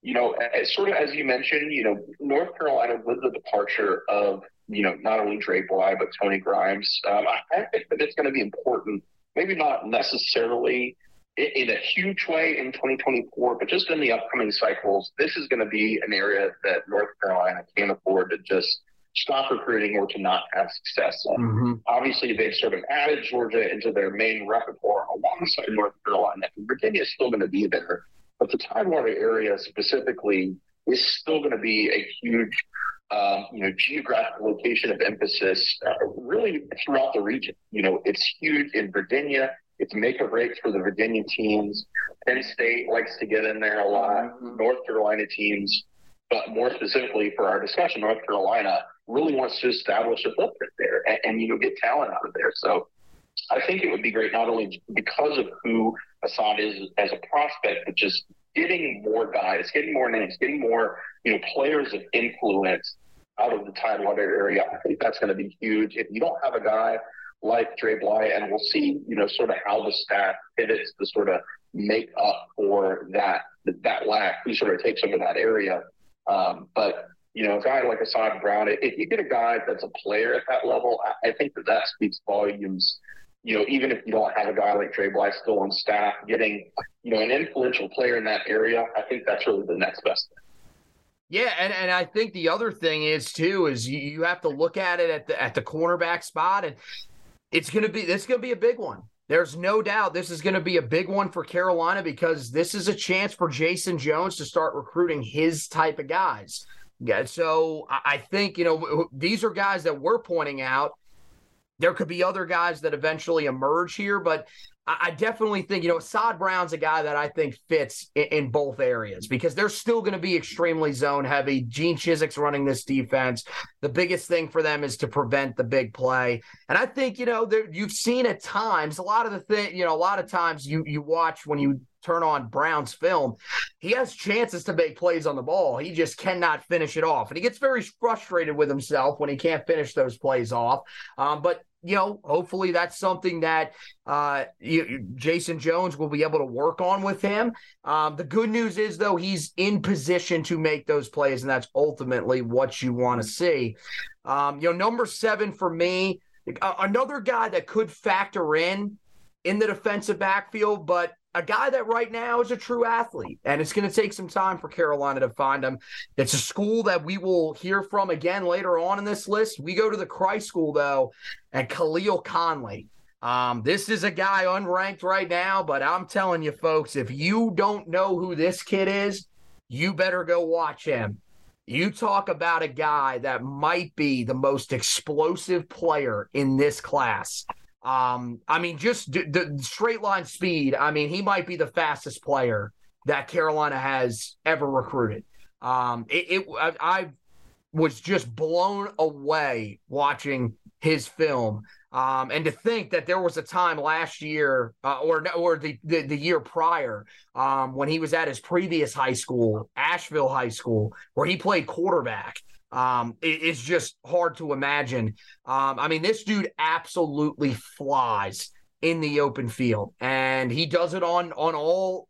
you know, as, sort of as you mentioned, you know, North Carolina with the departure of, you know, not only Dre Bly, but Tony Grimes, um, I, think that it's going to be important, maybe not necessarily in a huge way in 2024, but just in the upcoming cycles, this is going to be an area that North Carolina can't afford to just stop recruiting or to not have success. Mm-hmm. Obviously, they've sort of added Georgia into their main repertoire alongside North Carolina. Virginia is still going to be there, but the Tidewater area specifically is still going to be a huge, um, you know, geographic location of emphasis, uh, really throughout the region. You know, it's huge in Virginia. It's make or break for the Virginia teams. Penn State likes to get in there a lot. Mm-hmm. North Carolina teams but more specifically for our discussion, North Carolina really wants to establish a footprint there and, and, you know get talent out of there. So I think it would be great not only because of who Assad is as a prospect, but just getting more guys, getting more names, getting more you know players of influence out of the Tidewater area. I think that's going to be huge. If you don't have a guy like Dre Bly, and we'll see, you know, sort of how the staff pivots to sort of make up for that that lack, who sort of takes over that area. Um, but you know, a guy like Assad Brown, if you get a guy that's a player at that level, I, think that that speaks volumes. You know, even if you don't have a guy like Dre Bly still on staff, getting you know an influential player in that area, I think that's really the next best thing. Yeah, and, and I think the other thing is too is you, you have to look at it at the at the cornerback spot, and it's gonna be it's gonna be a big one. There's no doubt this is going to be a big one for Carolina because this is a chance for Jason Jones to start recruiting his type of guys. Yeah, so I think, you know, these are guys that we're pointing out. There could be other guys that eventually emerge here, but I definitely think, you know, Assad Brown's a guy that I think fits in, in both areas because they're still going to be extremely zone heavy. Gene Chizik's running this defense. The biggest thing for them is to prevent the big play. And I think, you know, you've seen at times a lot of the thing, you know, a lot of times you you watch when you turn on Brown's film, he has chances to make plays on the ball. He just cannot finish it off. And he gets very frustrated with himself when he can't finish those plays off. Um, but you know, hopefully that's something that uh, you, Jason Jones will be able to work on with him. Um, the good news is, though, he's in position to make those plays, and that's ultimately what you want to see. Um, you know, number seven for me, another guy that could factor in in the defensive backfield, but a guy that right now is a true athlete, and it's going to take some time for Carolina to find him. It's a school that we will hear from again later on in this list. We go to the Christ School though, and Khalil Conley. Um, this is a guy unranked right now, but I'm telling you, folks, if you don't know who this kid is, you better go watch him. You talk about a guy that might be the most explosive player in this class. Um, I mean, just d- the straight line speed. I mean, he might be the fastest player that Carolina has ever recruited. Um, it, it I, I was just blown away watching his film. Um, and to think that there was a time last year uh, or or the, the, the year prior um, when he was at his previous high school, Asheville High School, where he played quarterback um, it, it's just hard to imagine. Um, I mean, this dude absolutely flies in the open field, and he does it on on all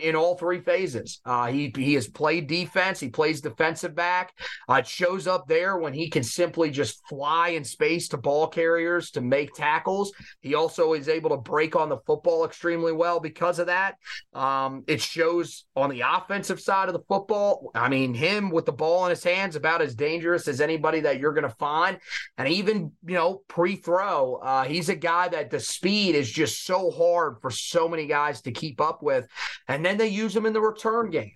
in all three phases. Uh, he he has played defense. He plays defensive back. Uh, it shows up there when he can simply just fly in space to ball carriers to make tackles. He also is able to break on the football extremely well because of that. Um, it shows on the offensive side of the football. I mean, him with the ball in his hands about as dangerous as anybody that you're going to find. And even you know pre-throw, uh, he's a guy that the speed is just so hard for so many guys to keep up with. And then they use him in the return game.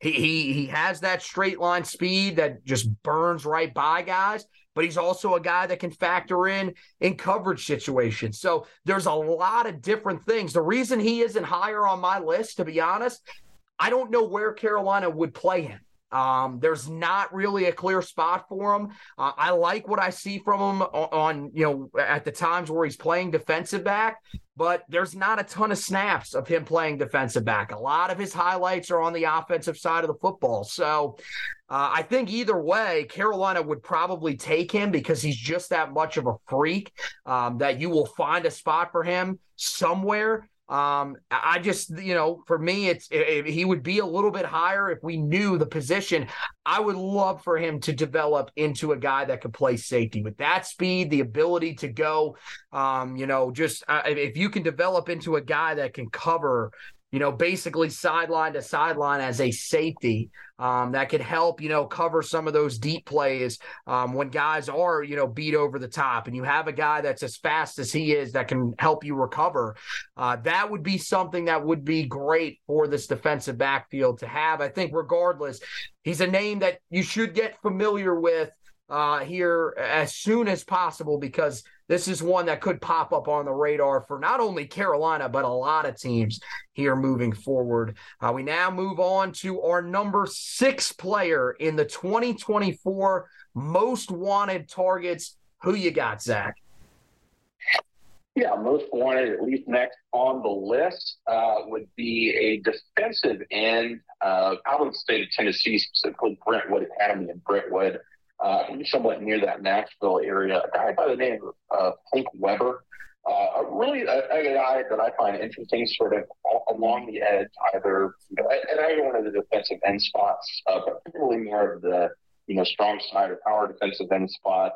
He, he he has that straight line speed that just burns right by guys, but he's also a guy that can factor in in coverage situations. So there's a lot of different things. The reason he isn't higher on my list, to be honest, I don't know where Carolina would play him. Um, there's not really a clear spot for him. Uh, I like what I see from him on, on, you know, at the times where he's playing defensive back, but there's not a ton of snaps of him playing defensive back. A lot of his highlights are on the offensive side of the football. So uh, I think either way, Carolina would probably take him because he's just that much of a freak um, that you will find a spot for him somewhere. Um, I just, you know, for me, it's it, he would be a little bit higher if we knew the position. I would love for him to develop into a guy that could play safety with that speed, the ability to go. Um, you know, just uh, if you can develop into a guy that can cover you know, basically sideline to sideline as a safety um, that could help, you know, cover some of those deep plays um, when guys are, you know, beat over the top. And you have a guy that's as fast as he is that can help you recover. Uh, that would be something that would be great for this defensive backfield to have. I think, regardless, he's a name that you should get familiar with uh, here as soon as possible because this is one that could pop up on the radar for not only Carolina, but a lot of teams here moving forward. Uh, we now move on to our number six player in the 2024 most wanted targets. Who you got, Zach? Yeah, most wanted, at least next on the list, uh, would be a defensive end uh, out of the state of Tennessee, specifically Brentwood Academy in Brentwood uh, somewhat near that Nashville area, a guy by the name of Hank Weber. Uh, really a, a, guy that I find interesting, sort of along the edge, either at, either one of the defensive end spots, uh, but really more of the you know strong side or power defensive end spot.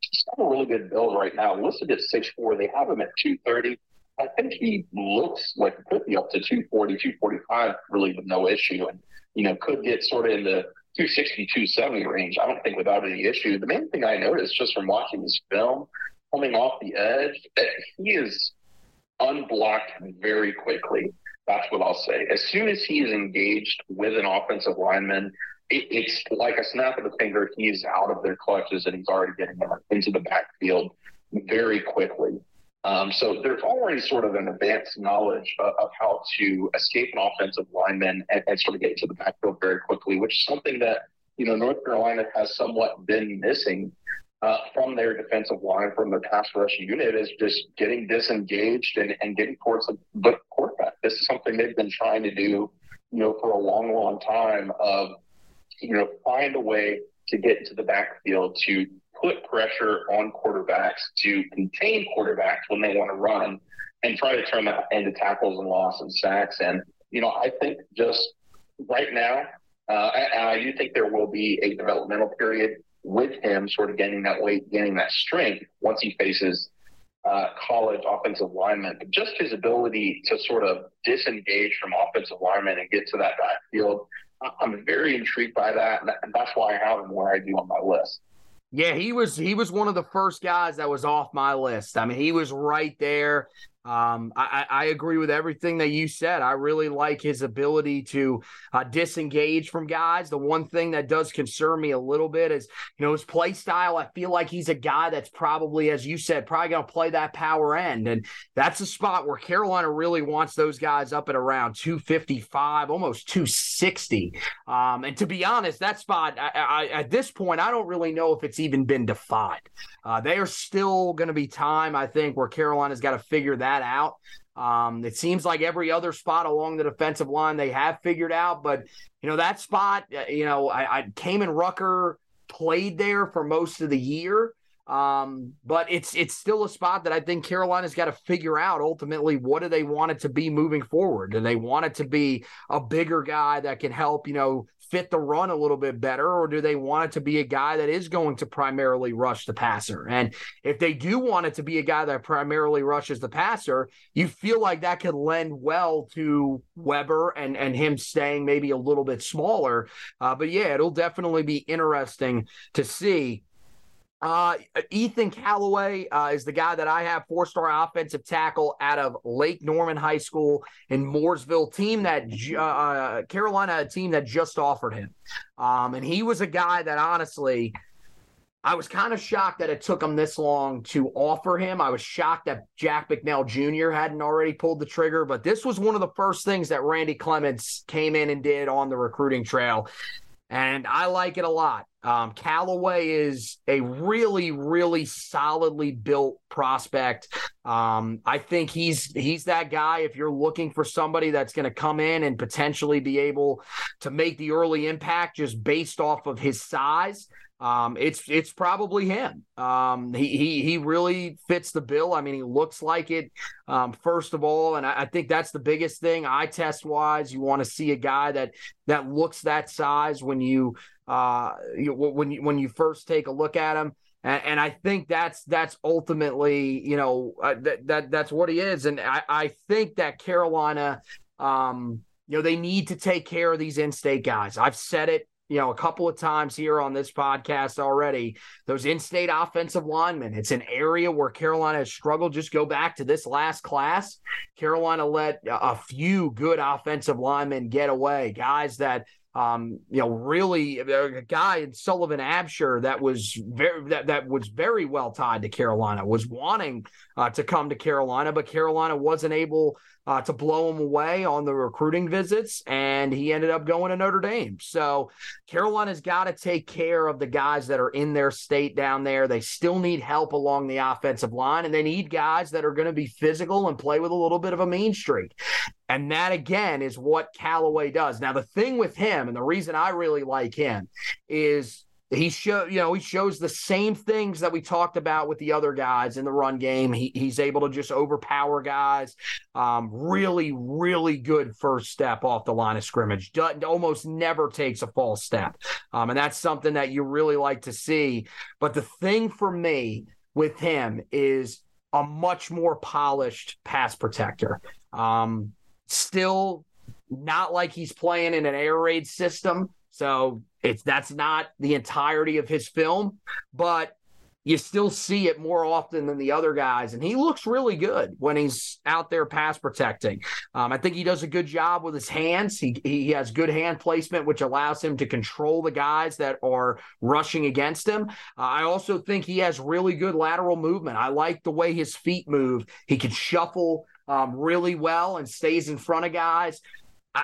He's got a really good build right now. Listed at six four, they have him at two thirty. I think he looks like could be up to 240, 245, really with no issue, and you know could get sort of in the 260, 270 range. I don't think without any issue. The main thing I noticed just from watching this film, coming off the edge, that he is unblocked very quickly. That's what I'll say. As soon as he is engaged with an offensive lineman, it, it's like a snap of the finger. He's out of their clutches and he's already getting into the backfield very quickly. Um, so there's already sort of an advanced knowledge of, of how to escape an offensive lineman and, and, sort of get to the backfield very quickly, which is something that you know North Carolina has somewhat been missing uh, from their defensive line, from their pass rush unit, is just getting disengaged and, and getting towards the, the quarterback. This is something they've been trying to do, you know, for a long, long time. Of you know, find a way to get into the backfield to put pressure on quarterbacks to contain quarterbacks when they want to run and try to turn that into tackles and loss and sacks. And, you know, I think just right now, uh, I, I do think there will be a developmental period with him sort of gaining that weight, gaining that strength once he faces uh, college offensive linemen. But just his ability to sort of disengage from offensive linemen and get to that backfield, I'm very intrigued by that. And that's why I have him where I do on my list. Yeah, he was he was one of the first guys that was off my list. I mean, he was right there. Um, I, I, agree with everything that you said. I really like his ability to uh, disengage from guys. The one thing that does concern me a little bit is, you know, his play style. I feel like he's a guy that's probably, as you said, probably going to play that power end. And that's a spot where Carolina really wants those guys up at around 255, almost 260. Um, and to be honest, that spot, I, I, at this point, I don't really know if it's even been defined. Uh, they are still going to be time, I think, where Carolina's got to figure that that out. Um, it seems like every other spot along the defensive line they have figured out, but you know that spot, uh, you know, I, I Kaimon Rucker played there for most of the year. Um, but it's it's still a spot that I think Carolina's got to figure out ultimately what do they want it to be moving forward? Do they want it to be a bigger guy that can help, you know, fit the run a little bit better, or do they want it to be a guy that is going to primarily rush the passer? And if they do want it to be a guy that primarily rushes the passer, you feel like that could lend well to Weber and and him staying maybe a little bit smaller. Uh, but yeah, it'll definitely be interesting to see Uh, Ethan Calloway uh, is the guy that I have, four-star offensive tackle out of Lake Norman High School in Mooresville. Team that uh, uh, Carolina, team that just offered him, um, and he was a guy that honestly I was kind of shocked that it took him this long to offer him. I was shocked that Jack Bicknell Jr. hadn't already pulled the trigger, but this was one of the first things that Randy Clements came in and did on the recruiting trail. And I like it a lot. Um, Callaway is a really, really solidly built prospect. Um, I think he's he's that guy. If you're looking for somebody that's going to come in and potentially be able to make the early impact just based off of his size, um, it's it's probably him. Um, he he he really fits the bill. I mean, he looks like it. Um, first of all, and I, I, think that's the biggest thing. Eye test wise, you want to see a guy that that looks that size when you uh you, when you when you first take a look at him. And, and I think that's that's ultimately you know uh, that that that's what he is. And I I think that Carolina. Um, you know, they need to take care of these in-state guys. I've said it you know, a couple of times here on this podcast already. Those in state offensive linemen, it's an area where Carolina has struggled. Just go back to this last class. Carolina let a few good offensive linemen get away, guys that um, you know, really a guy in Sullivan Absher that was very that, that was very well tied to Carolina was wanting uh, to come to Carolina, but Carolina wasn't able uh, to blow him away on the recruiting visits, and he ended up going to Notre Dame. So Carolina's got to take care of the guys that are in their state down there. They still need help along the offensive line, and they need guys that are going to be physical and play with a little bit of a mean streak. And that again is what Callaway does. Now, the thing with him, and the reason I really like him, is he show you know he shows the same things that we talked about with the other guys in the run game. He, he's able to just overpower guys. Um, really really good first step off the line of scrimmage. Doesn't, almost never takes a false step. Um, and that's something that you really like to see. But the thing for me with him is a much more polished pass protector. Um, still not like he's playing in an air raid system so it's that's not the entirety of his film, but you still see it more often than the other guys. And he looks really good when he's out there pass protecting. Um, I think he does a good job with his hands. He, he has good hand placement, which allows him to control the guys that are rushing against him. Uh, I also think he has really good lateral movement. I like the way his feet move. He can shuffle um, really well and stays in front of guys.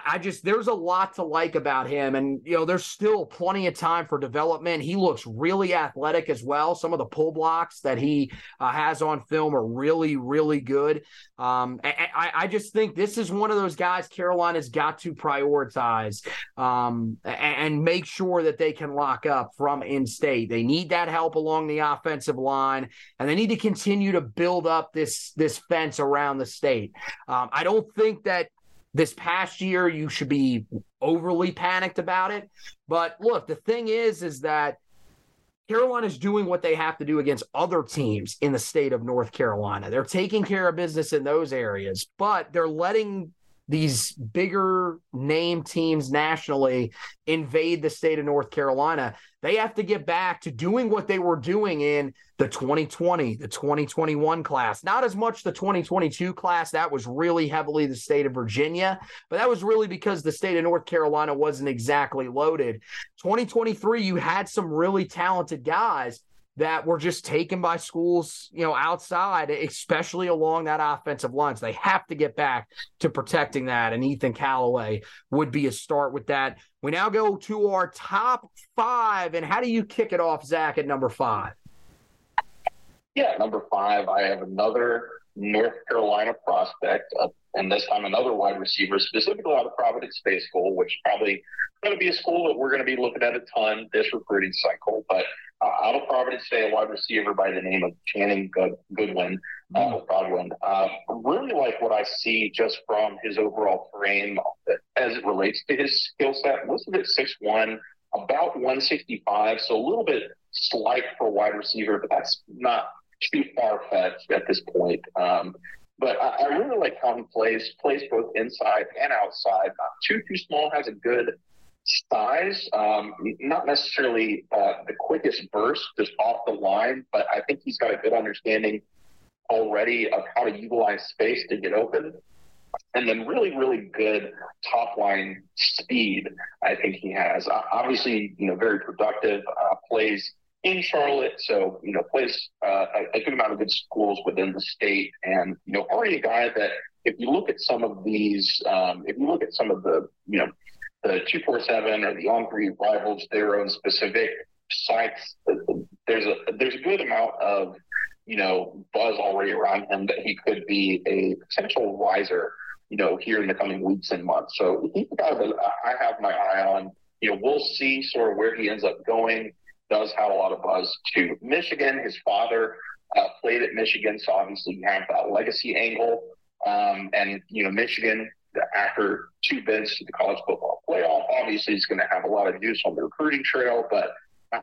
I, just there's a lot to like about him, and you know there's still plenty of time for development. He looks really athletic as well. Some of the pull blocks that he uh, has on film are really really good. Um, I, I, just think this is one of those guys Carolina's got to prioritize um, and, and make sure that they can lock up from in state. They need that help along the offensive line, and they need to continue to build up this this fence around the state. Um, I don't think that this past year you should be overly panicked about it. But look, the thing is, is that Carolina is doing what they have to do against other teams in the state of North Carolina. They're taking care of business in those areas, but they're letting these bigger name teams nationally invade the state of North Carolina. They have to get back to doing what they were doing in the 2020, the 2021 class. Not as much the 2022 class. That was really heavily the state of Virginia, but that was really because the state of North Carolina wasn't exactly loaded. 2023, you had some really talented guys that were just taken by schools, you know, outside, especially along that offensive line. So they have to get back to protecting that. And Ethan Callaway would be a start with that. We now go to our top five. And how do you kick it off, Zach, at number five? Yeah, number five, I have another North Carolina prospect, uh, and this time another wide receiver, specifically out of Providence State School, which probably going to be a school that we're going to be looking at a ton this recruiting cycle. But uh, out of Providence State, a wide receiver by the name of Channing Good- Goodwin, uh, mm. Godwin. Uh, really like what I see just from his overall frame as it relates to his skill set. Listed at six one, about 165, so a little bit slight for a wide receiver, but that's not too far fetched at this point. Um, but I, I, really like how he plays, plays both inside and outside. Not too too small, has a good size, um, not necessarily uh, the quickest burst just off the line, but I think he's got a good understanding already of how to utilize space to get open. And then really, really good top line speed. I think he has. Uh, obviously, you know, very productive. Uh, plays in Charlotte, so you know, plays uh, a, good amount of good schools within the state, and you know, already a guy that if you look at some of these, um, if you look at some of the, you know, the 247 or the On3 rivals, their own specific sites, there's a there's a good amount of you know buzz already around him that he could be a potential riser, you know, here in the coming weeks and months. So he's a guy that I have my eye on. You know, we'll see sort of where he ends up going. Does have a lot of buzz to Michigan. His father uh, played at Michigan, so obviously you have that legacy angle. Um, and you know, Michigan after two bids to the college football playoff, obviously is going to have a lot of juice on the recruiting trail. But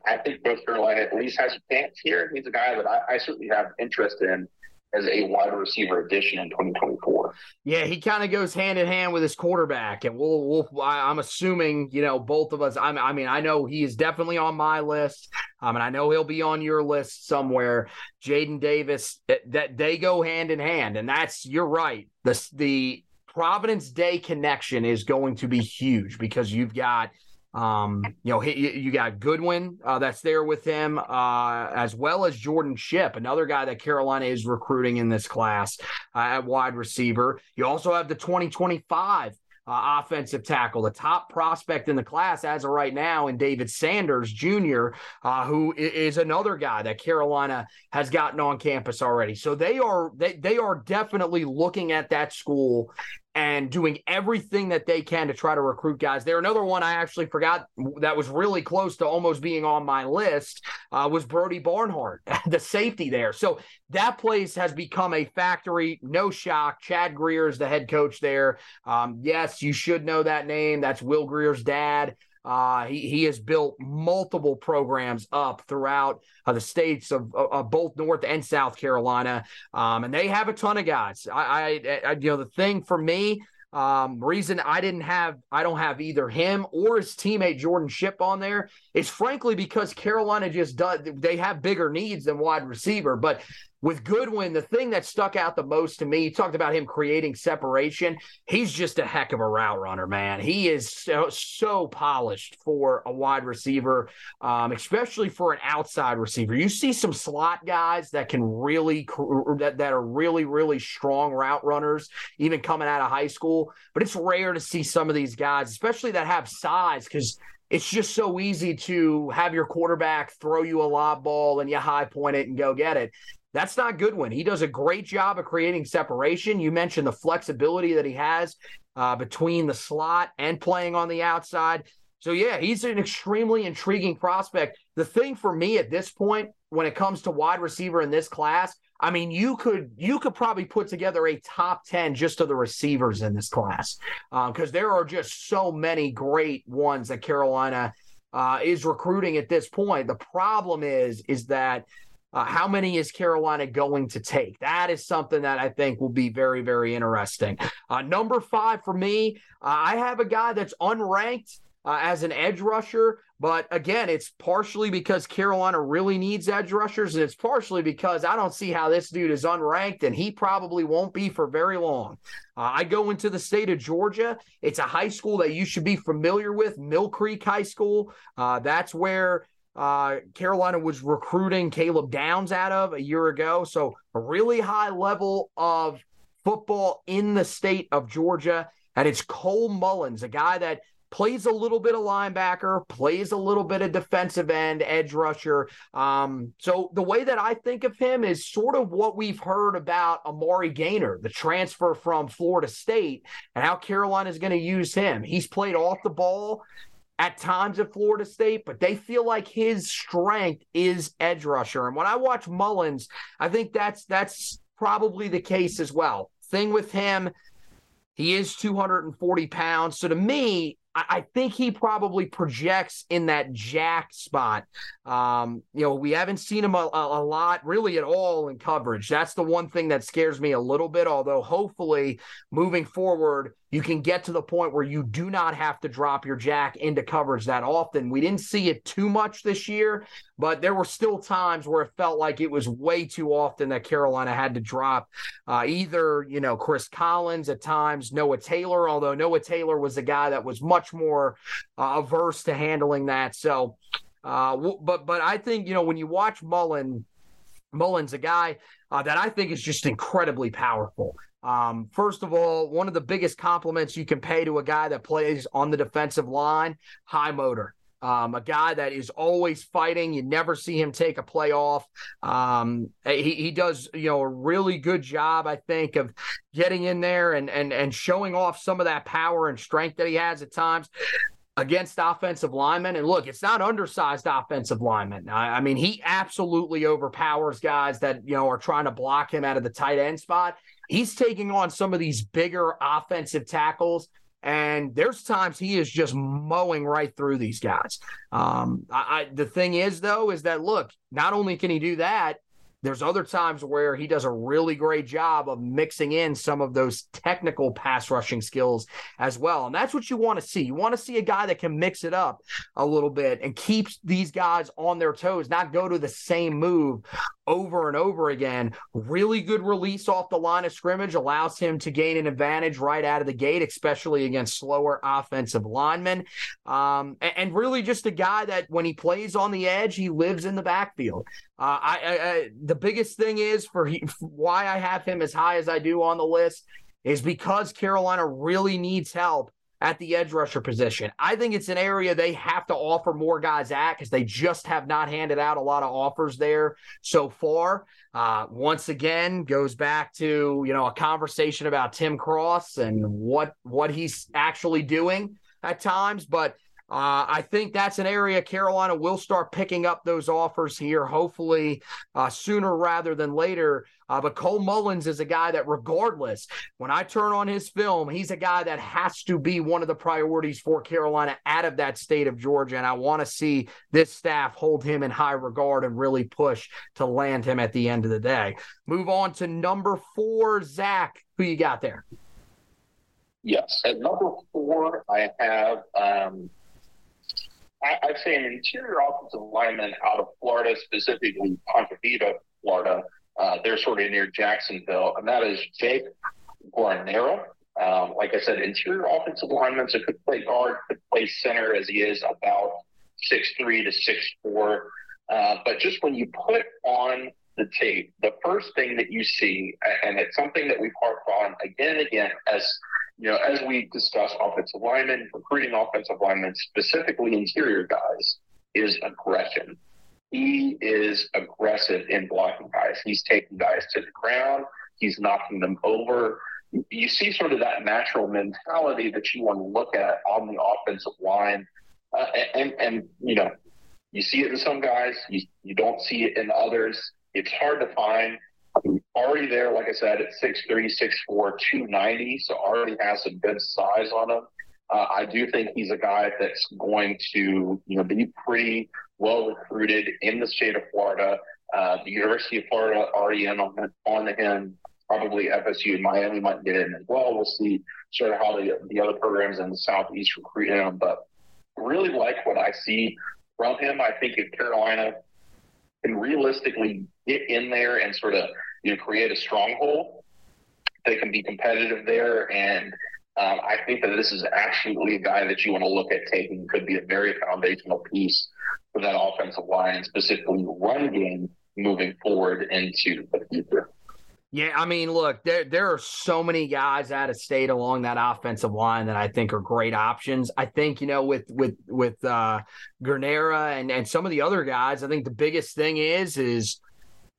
I think North Carolina at least has a chance here. He's a guy that I, I certainly have interest in as a wide receiver addition in 2024. Yeah, he kind of goes hand in hand with his quarterback, and we'll, we'll I'm assuming you know both of us. I'm, I mean, I know he is definitely on my list, um, and I know he'll be on your list somewhere. Jadyn Davis, that, that they go hand in hand, and that's you're right. The the Providence Day connection is going to be huge because you've got um, you know, he, you got Goodwin uh, that's there with him, uh, as well as Jordan Shipp, another guy that Carolina is recruiting in this class uh, at wide receiver. You also have the 2025 uh, offensive tackle, the top prospect in the class as of right now, in David Sanders Jr., uh, who is another guy that Carolina has gotten on campus already. So they are they they are definitely looking at that school and doing everything that they can to try to recruit guys. There, another one I actually forgot that was really close to almost being on my list uh, was Brody Barnhart, the safety there. So that place has become a factory. No shock. Chad Grier is the head coach there. Um, yes, you should know that name. That's Will Grier's dad. Uh, he, he has built multiple programs up throughout uh, the states of, of, both North and South Carolina, um, and they have a ton of guys. I, I, I, you know, the thing for me, um, reason I didn't have, I don't have either him or his teammate Jordan Shipp on there is frankly because Carolina just does. They have bigger needs than wide receiver, but with Goodwin, the thing that stuck out the most to me, you talked about him creating separation. He's just a heck of a route runner, man. He is so, so polished for a wide receiver, um, especially for an outside receiver. You see some slot guys that can really that, that are really really strong route runners, even coming out of high school. But it's rare to see some of these guys, especially that have size, because it's just so easy to have your quarterback throw you a lob ball and you high point it and go get it. That's not Goodwin. He does a great job of creating separation. You mentioned the flexibility that he has uh, between the slot and playing on the outside. So, yeah, he's an extremely intriguing prospect. The thing for me at this point, when it comes to wide receiver in this class, I mean, you could you could probably put together a top ten just of the receivers in this class because um, there are just so many great ones that Carolina uh, is recruiting at this point. The problem is is that uh, how many is Carolina going to take? That is something that I think will be very, very interesting. Uh, number five for me, uh, I have a guy that's unranked uh, as an edge rusher, but again, it's partially because Carolina really needs edge rushers, and it's partially because I don't see how this dude is unranked, and he probably won't be for very long. Uh, I go into the state of Georgia. It's a high school that you should be familiar with, Mill Creek High School. Uh, that's where uh, Carolina was recruiting Caleb Downs out of a year ago. So a really high level of football in the state of Georgia. And it's Cole Mullins, a guy that plays a little bit of linebacker, plays a little bit of defensive end, edge rusher. Um, so the way that I think of him is sort of what we've heard about Amari Gainer, the transfer from Florida State, and how Carolina is going to use him. He's played off the ball at times at Florida State, but they feel like his strength is edge rusher. And when I watch Mullins, I think that's that's probably the case as well. Thing with him, he is 240 pounds. So to me, I think he probably projects in that jack spot. Um, you know, we haven't seen him a, a, lot, really at all in coverage. That's the one thing that scares me a little bit. Although, hopefully, moving forward, you can get to the point where you do not have to drop your jack into coverage that often. We didn't see it too much this year, but there were still times where it felt like it was way too often that Carolina had to drop uh, either, you know, Chris Collins at times, Noah Taylor, although Noah Taylor was a guy that was much more uh, averse to handling that. So, uh, but but I think you know when you watch Mullen, Mullen's a guy uh, that I think is just incredibly powerful. Um, first of all, one of the biggest compliments you can pay to a guy that plays on the defensive line, high motor. Um, a guy that is always fighting. You never see him take a play off. Um, he, he does, you know, a really good job, I think, of getting in there and and and showing off some of that power and strength that he has at times against offensive linemen. And look, it's not undersized offensive linemen. I, I, mean, he absolutely overpowers guys that, you know, are trying to block him out of the tight end spot. He's taking on some of these bigger offensive tackles. And there's times he is just mowing right through these guys. Um, I, I, the thing is, though, is that look, not only can he do that, there's other times where he does a really great job of mixing in some of those technical pass rushing skills as well. And that's what you want to see. You want to see a guy that can mix it up a little bit and keeps these guys on their toes, not go to the same move over and over again. Really good release off the line of scrimmage allows him to gain an advantage right out of the gate, especially against slower offensive linemen. Um, and, and, really just a guy that when he plays on the edge, he lives in the backfield. Uh, I, I, I, the biggest thing is for, he, for why I have him as high as I do on the list is because Carolina really needs help at the edge rusher position. I think it's an area they have to offer more guys at because they just have not handed out a lot of offers there so far. Uh, once again, goes back to you know a conversation about Tim Cross and what what he's actually doing at times, but uh, I think that's an area Carolina will start picking up those offers here, hopefully uh, sooner rather than later. Uh, but Cole Mullins is a guy that, regardless, when I turn on his film, he's a guy that has to be one of the priorities for Carolina out of that state of Georgia. And I want to see this staff hold him in high regard and really push to land him at the end of the day. Move on to number four, Zach. Who you got there? Yes. At number four, I have um, I, would say an interior offensive lineman out of Florida, specifically Ponte Vedra, Florida. Uh, they're sort of near Jacksonville, and that is Jake Guarnera. Um, like I said, interior offensive lineman, so could play guard, could play center as he is about six three to six four. Uh, but just when you put on the tape, the first thing that you see, and it's something that we've harped on again and again as you know, as we discuss offensive linemen, recruiting offensive linemen, specifically interior guys, is aggression. He is aggressive in blocking guys. He's taking guys to the ground. He's knocking them over. You see sort of that natural mentality that you want to look at on the offensive line. Uh, and, and, you know, you see it in some guys, you, you don't see it in others. It's hard to find already there, like I said, at 6'3, 6'4, 290, so already has some good size on him. Uh, I do think he's a guy that's going to, you know, be pretty well recruited in the state of Florida. Uh, the University of Florida already in on, on him. Probably FSU and Miami might get in as well. We'll see sort of how the, the other programs in the Southeast recruit him, but really like what I see from him. I think if Carolina can realistically get in there and sort of you know create a stronghold, they can be competitive there. And um, I think that this is absolutely a guy that you want to look at taking. Could be a very foundational piece for that offensive line, specifically run game moving forward into the future. Yeah, I mean, look, there there are so many guys out of state along that offensive line that I think are great options. I think you know with with with uh, Guarnera and and some of the other guys, I think the biggest thing is is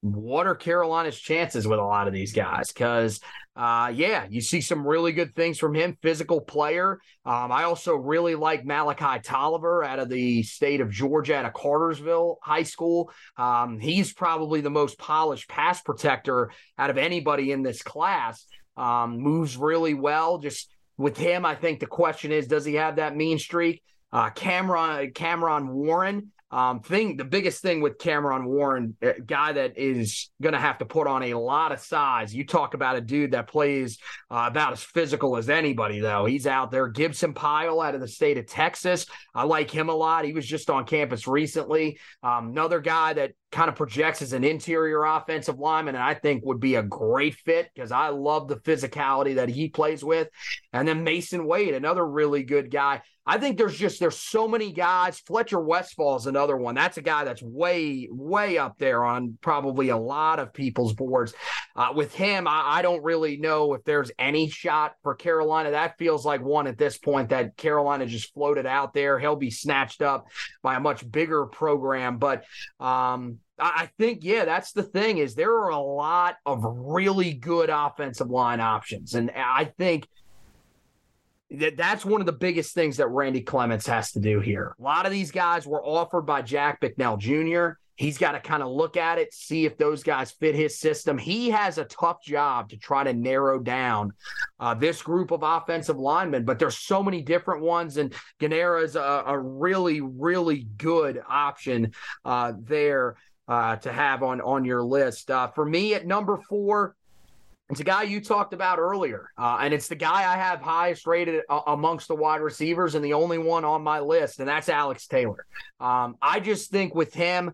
what are Carolina's chances with a lot of these guys? Because, uh, yeah, you see some really good things from him, physical player. Um, I also really like Malachi Tolliver out of the state of Georgia at a Cartersville High School. Um, he's probably the most polished pass protector out of anybody in this class. Um, moves really well. Just with him, I think the question is, does he have that mean streak? Uh, Cameron Cameron Warren Um, thing the biggest thing with Cameron Warren, guy that is going to have to put on a lot of size. You talk about a dude that plays uh, about as physical as anybody, though. He's out there. Gibson Pyle out of the state of Texas. I like him a lot. He was just on campus recently. Um, another guy that kind of projects as an interior offensive lineman, and I think would be a great fit because I love the physicality that he plays with. And then Mason Wade, another really good guy. I think there's just there's so many guys. Fletcher Westfall is another one. That's a guy that's way way up there on probably a lot of people's boards. Uh, with him, I, I, don't really know if there's any shot for Carolina. That feels like one at this point that Carolina just floated out there. He'll be snatched up by a much bigger program, but um, I think, yeah, that's the thing is there are a lot of really good offensive line options. And I think that that's one of the biggest things that Randy Clements has to do here. A lot of these guys were offered by Jack Bicknell Jr. He's got to kind of look at it, see if those guys fit his system. He has a tough job to try to narrow down uh, this group of offensive linemen, but there's so many different ones, and Guarnera is a, a, really, really good option uh, there uh, to have on on your list. Uh, for me, at number four, it's a guy you talked about earlier, uh, and it's the guy I have highest rated uh, amongst the wide receivers, and the only one on my list, and that's Alex Taylor. Um, I just think with him,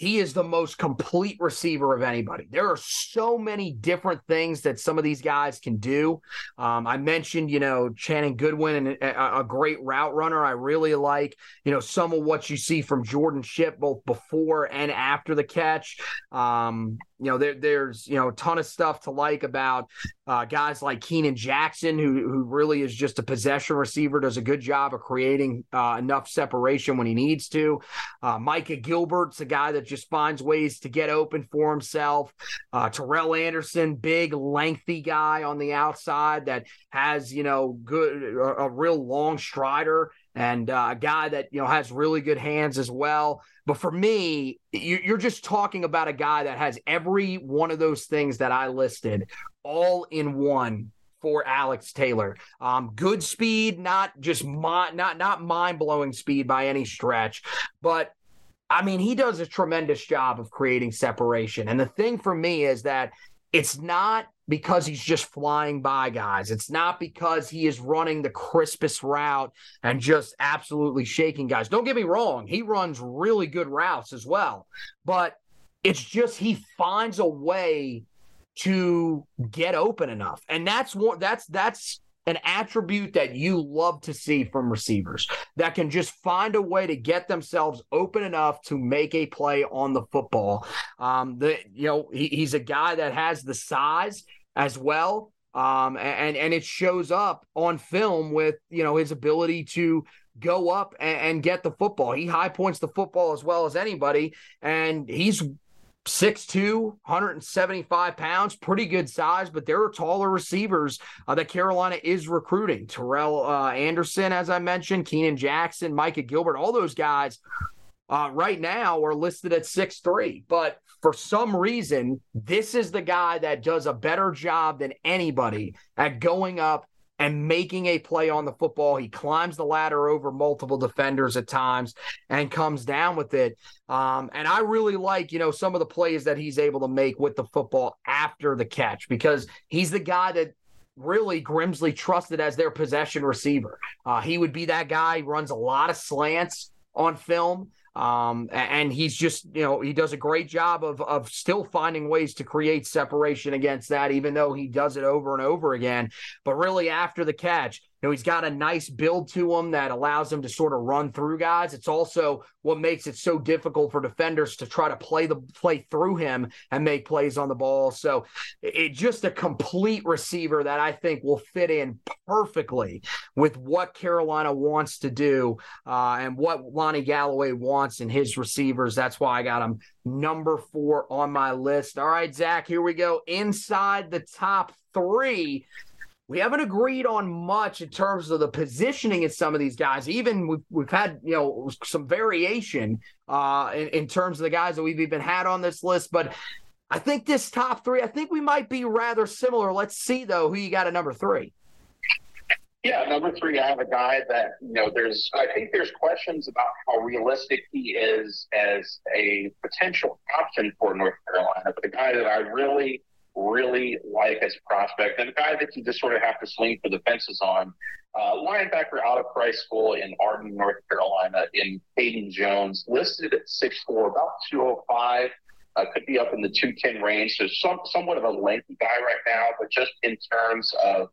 he is the most complete receiver of anybody. There are so many different things that some of these guys can do. Um, I mentioned, you know, Channing Goodwin and a, a, great route runner. I really like, you know, some of what you see from Jordan Shipp both before and after the catch. Um, you know, there, there's you know a ton of stuff to like about uh, guys like Keenan Jackson, who who really is just a possession receiver, does a good job of creating uh, enough separation when he needs to. Uh, Micah Gilbert's a guy that just finds ways to get open for himself. Uh, Terrell Anderson, big, lengthy guy on the outside that has you know good a, a real long strider and uh, a guy that you know has really good hands as well. But for me, you're just talking about a guy that has every one of those things that I listed all in one for Alex Taylor. Um, good speed, not just my, not not mind blowing speed by any stretch, but I mean he does a tremendous job of creating separation. And the thing for me is that it's not because he's just flying by guys. It's not because he is running the crispest route and just absolutely shaking guys. Don't get me wrong, he runs really good routes as well. But it's just he finds a way to get open enough. And that's what that's that's an attribute that you love to see from receivers that can just find a way to get themselves open enough to make a play on the football. Um, the you know he, he's a guy that has the size as well, um, and and it shows up on film with you know his ability to go up and, and get the football. He high points the football as well as anybody, and he's 6'2, 175 pounds, pretty good size, but there are taller receivers uh, that Carolina is recruiting. Terrell uh, Anderson, as I mentioned, Keenan Jackson, Micah Gilbert, all those guys uh, right now are listed at six three. But for some reason, this is the guy that does a better job than anybody at going up and making a play on the football. He climbs the ladder over multiple defenders at times and comes down with it. Um, and I really like, you know, some of the plays that he's able to make with the football after the catch because he's the guy that really Grimsley trusted as their possession receiver. Uh, he would be that guy, runs a lot of slants on film. Um, and he's just, you know, he does a great job of of still finding ways to create separation against that, even though he does it over and over again. But really, after the catch, you know, he's got a nice build to him that allows him to sort of run through guys. It's also what makes it so difficult for defenders to try to play the play through him and make plays on the ball. So it just a complete receiver that I think will fit in perfectly with what Carolina wants to do uh, and what Lonnie Galloway wants in his receivers. That's why I got him number four on my list. All right, Zach, here we go. Inside the top three we haven't agreed on much in terms of the positioning of some of these guys. Even we've, we've had you know some variation uh, in, in terms of the guys that we've even had on this list, but. I think this top three, I think we might be rather similar. Let's see, though, who you got at number three. Yeah, number three, I have a guy that you know. There's, I think there's questions about how realistic he is as a potential option for North Carolina. But the guy that I really, really like as a prospect, and a guy that you just sort of have to swing for the fences on, uh, linebacker out of Christ School in Arden, North Carolina, in Caden Jones, listed at 6'4", about 205. Uh, could be up in the 210 range. So some, somewhat of a lengthy guy right now, but just in terms of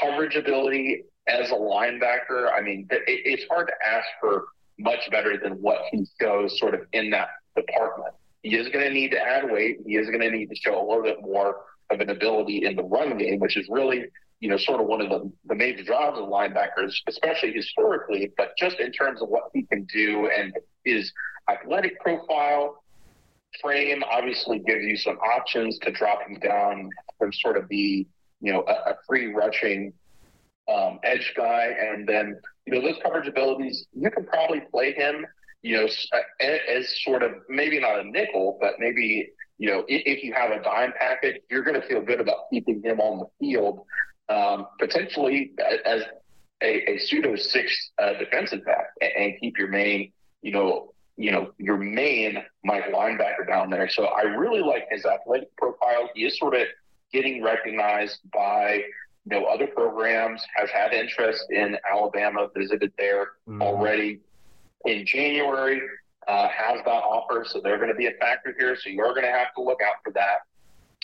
coverage ability as a linebacker, I mean, it, it's hard to ask for much better than what he shows sort of in that department. He is going to need to add weight. He is going to need to show a little bit more of an ability in the run game, which is really, you know, sort of one of the, the major jobs of linebackers, especially historically, but just in terms of what he can do and his athletic profile, frame obviously gives you some options to drop him down and sort of be you know, a, a free rushing um, edge guy, and then you know those coverage abilities. You can probably play him, you know, as, as sort of maybe not a nickel, but maybe you know if, if you have a dime package, you're going to feel good about keeping him on the field, um, potentially as a, a pseudo six uh, defensive back, and, and keep your main, you know, you know, your main Mike linebacker down there. So I really like his athletic profile. He is sort of getting recognized by you know other programs. Has had interest in Alabama. Visited there mm-hmm. already in January. Uh, has that offer, so they're going to be a factor here. So you're going to have to look out for that.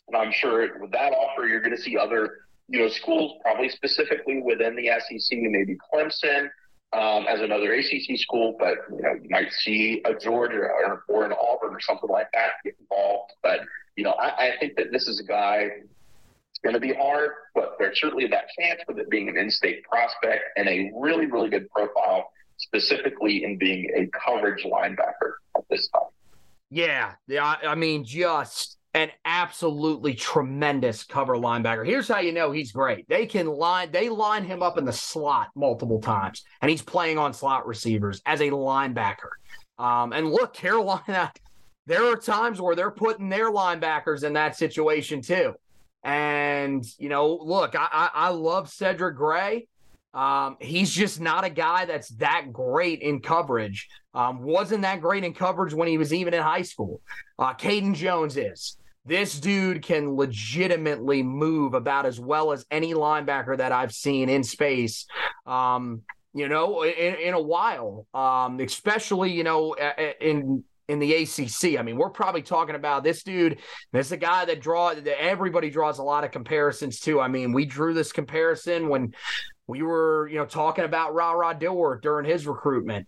And I'm sure with that offer, you're going to see other you know schools, probably specifically within the SEC, maybe Clemson. Um, as another ACC school, but you know you might see a Georgia or, or an Auburn or something like that get involved. But you know I, I think that this is a guy it's going to be hard, but there's certainly that chance with it being an in-state prospect and a really, really good profile, specifically in being a coverage linebacker at this time. Yeah, yeah. I mean, just an absolutely tremendous cover linebacker. Here's how you know he's great. They can line they line him up in the slot multiple times, and he's playing on slot receivers as a linebacker. Um, and look, Carolina, there are times where they're putting their linebackers in that situation too. And, you know, look, I, I, I love Cedric Gray. Um, he's just not a guy that's that great in coverage. Um, wasn't that great in coverage when he was even in high school. Uh, Caden Jones is. This dude can legitimately move about as well as any linebacker that I've seen in space. Um, you know, in, in a while, um, especially you know in in the ACC. I mean, we're probably talking about this dude. This is a guy that draw that everybody draws a lot of comparisons to. I mean, we drew this comparison when we were, you know, talking about Ra Ra Dilworth during his recruitment.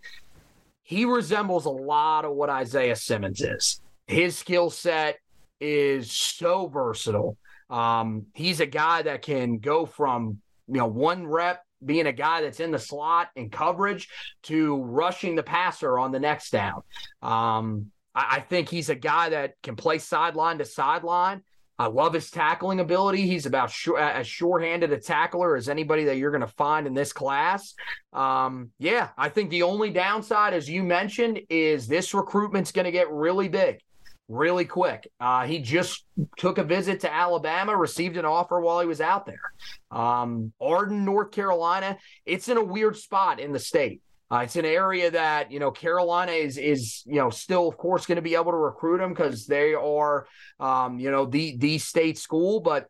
He resembles a lot of what Isaiah Simmons is. His skill set is so versatile. Um, he's a guy that can go from you know one rep being a guy that's in the slot and coverage to rushing the passer on the next down. Um, I, I think he's a guy that can play sideline to sideline. I love his tackling ability. He's about as short-handed a tackler as anybody that you're going to find in this class. Um, yeah, I think the only downside, as you mentioned, is this recruitment's going to get really big really quick. Uh, he just took a visit to Alabama, received an offer while he was out there. Um, Arden, North Carolina, it's in a weird spot in the state. Uh, it's an area that you know Carolina is is you know still of course going to be able to recruit them because they are um, you know the the state school, but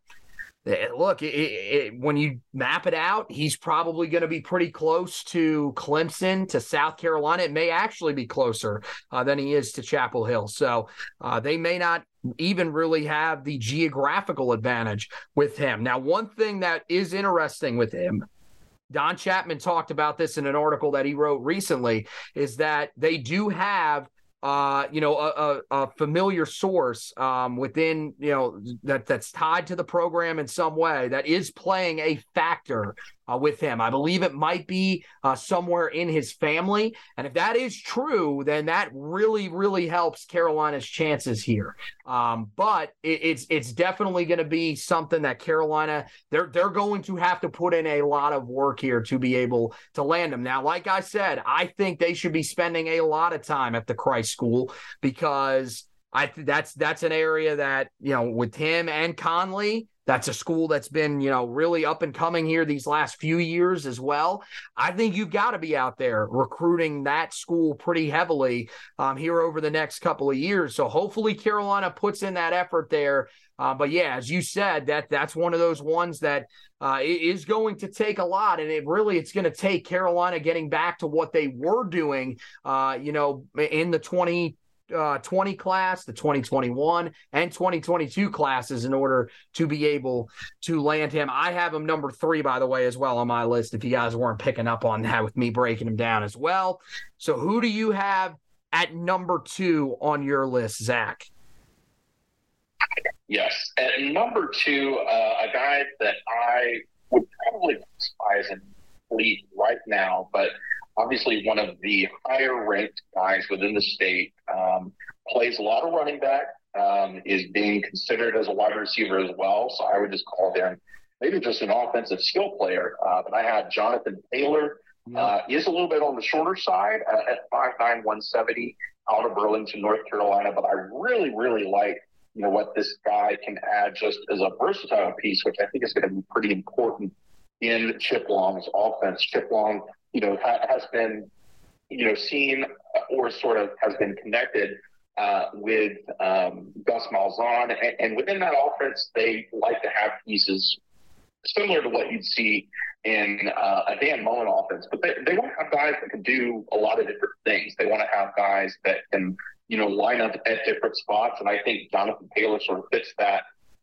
Eh, look, it, it, when you map it out, he's probably going to be pretty close to Clemson, to South Carolina. It may actually be closer uh, than he is to Chapel Hill. So uh, they may not even really have the geographical advantage with him. Now, one thing that is interesting with him. Don Chapman talked about this in an article that he wrote recently is that they do have uh, you know, a, a, a familiar source um, within, you know, that that's tied to the program in some way that is playing a factor uh, with him. I believe it might be uh, somewhere in his family. And if that is true, then that really, really helps Carolina's chances here. Um, but it, it's it's definitely going to be something that Carolina they're they're going to have to put in a lot of work here to be able to land him. Now, like I said, I think they should be spending a lot of time at the Christ School because I th- that's that's an area that you know with him and Conley that's a school that's been, you know, really up and coming here these last few years as well. I think you've got to be out there recruiting that school pretty heavily um, here over the next couple of years. So hopefully Carolina puts in that effort there. Uh, but yeah, as you said, that that's one of those ones that uh, is going to take a lot, and it really it's going to take Carolina getting back to what they were doing, uh, you know, in the twenty uh, 20 class, the 2021 and 2022 classes in order to be able to land him. I have him number three, by the way, as well on my list. If you guys weren't picking up on that with me breaking him down as well. So, who do you have at number two on your list, Zach? Yes. At number two, uh, a guy that I would probably despise and lead right now, but obviously one of the higher ranked guys within the state, um, plays a lot of running back, um, is being considered as a wide receiver as well. So I would just call him maybe just an offensive skill player. Uh, but I had Jonathan Paylor. Uh, is a little bit on the shorter side uh, at 5'9", 170 out of Burlington, North Carolina. But I really, really like you know what this guy can add just as a versatile piece, which I think is going to be pretty important in Chip Long's offense. Chip Long you know, ha- has been, you know, seen or sort of has been connected uh, with um, Gus Malzahn. And, and, within that offense, they like to have pieces similar to what you'd see in uh, a Dan Mullen offense. But they, they want to have guys that can do a lot of different things. They want to have guys that can, you know, line up at different spots. And I think Jonathan Paylor sort of fits that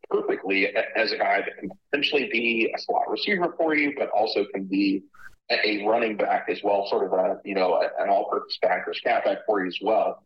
perfectly as a guy that can potentially be a slot receiver for you, but also can be a running back as well, sort of a you know an all-purpose back or scat back for you as well.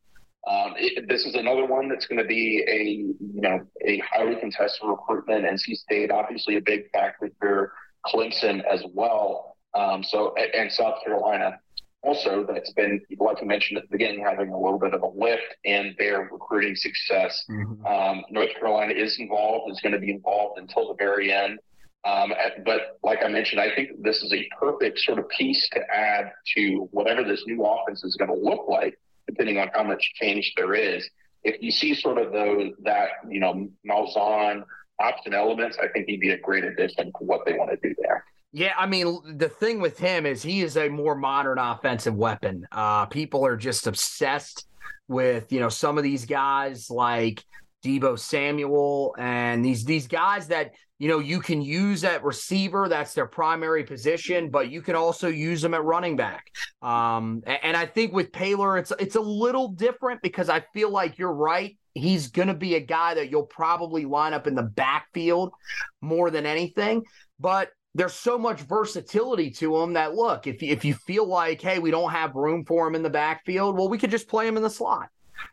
Um, it, this is another one that's going to be a you know a highly contested recruitment. NC State, obviously, a big factor for Clemson as well. Um, so and South Carolina also that's been like you mentioned at the beginning having a little bit of a lift in their recruiting success. Mm-hmm. Um, North Carolina is involved, is going to be involved until the very end. Um, but like I mentioned, I think this is a perfect sort of piece to add to whatever this new offense is going to look like, depending on how much change there is. If you see sort of those that you know Malzahn option elements, I think he'd be a great addition to what they want to do there. Yeah, I mean, the thing with him is he is a more modern offensive weapon. Uh, people are just obsessed with you know some of these guys like Deebo Samuel and these these guys that you know, you can use at receiver. That's their primary position, but you can also use them at running back. Um, and I think with Paylor, it's it's a little different because I feel like you're right. He's going to be a guy that you'll probably line up in the backfield more than anything. But there's so much versatility to him that look, if if you feel like, hey, we don't have room for him in the backfield, well, we could just play him in the slot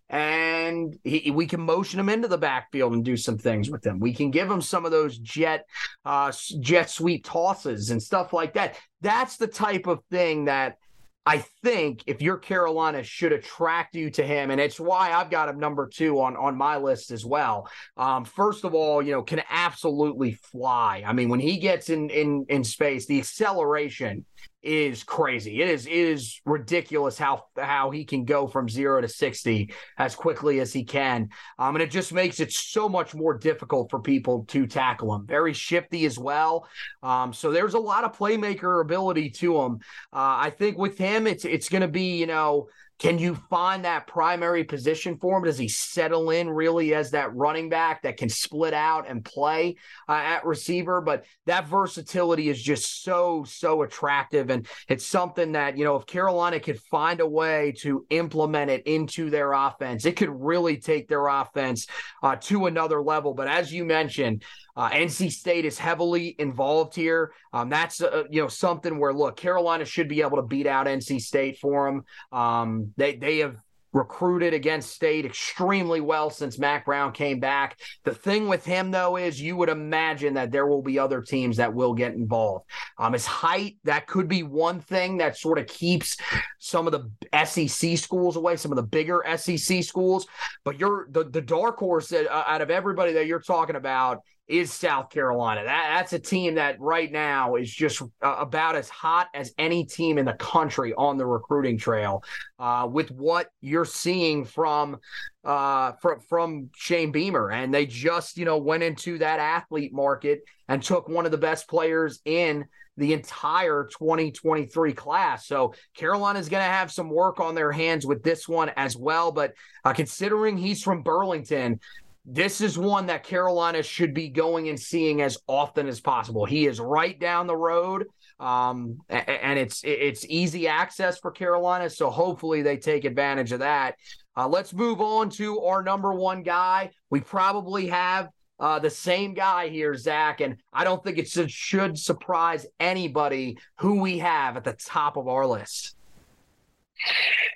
and he, we can motion him into the backfield and do some things with him. We can give him some of those jet uh, jet sweep tosses and stuff like that. That's the type of thing that I think if you're Carolina should attract you to him, and it's why I've got him number two on on my list as well. Um, first of all, you know, can absolutely fly. I mean, when he gets in in in space, the acceleration is crazy. It is it is ridiculous how how he can go from zero to sixty as quickly as he can, um, and it just makes it so much more difficult for people to tackle him. Very shifty as well, um, so there's a lot of playmaker ability to him. Uh, I think with him, it's it's going to be you know can you find that primary position for him? Does he settle in really as that running back that can split out and play uh, at receiver? But that versatility is just so, so attractive. And it's something that, you know, if Carolina could find a way to implement it into their offense, it could really take their offense uh, to another level. But as you mentioned, uh, NC State is heavily involved here. Um, that's uh, you know something where look, Carolina should be able to beat out NC State for them. Um, they they have recruited against state extremely well since Mack Brown came back. The thing with him, though, is you would imagine that there will be other teams that will get involved. Um, his height, that could be one thing that sort of keeps some of the SEC schools away, some of the bigger SEC schools. But you're the, the dark horse uh, out of everybody that you're talking about is South Carolina. That, that's a team that right now is just uh, about as hot as any team in the country on the recruiting trail. Uh, with what you're seeing from uh, from from Shane Beamer, and they just you know went into that athlete market and took one of the best players in the entire 2023 class. So Carolina is going to have some work on their hands with this one as well. But uh, considering he's from Burlington, this is one that Carolina should be going and seeing as often as possible. He is right down the road, um, and it's it's easy access for Carolina. So hopefully they take advantage of that. Uh, let's move on to our number one guy. We probably have uh, the same guy here, Zach, and I don't think it should, should surprise anybody who we have at the top of our list.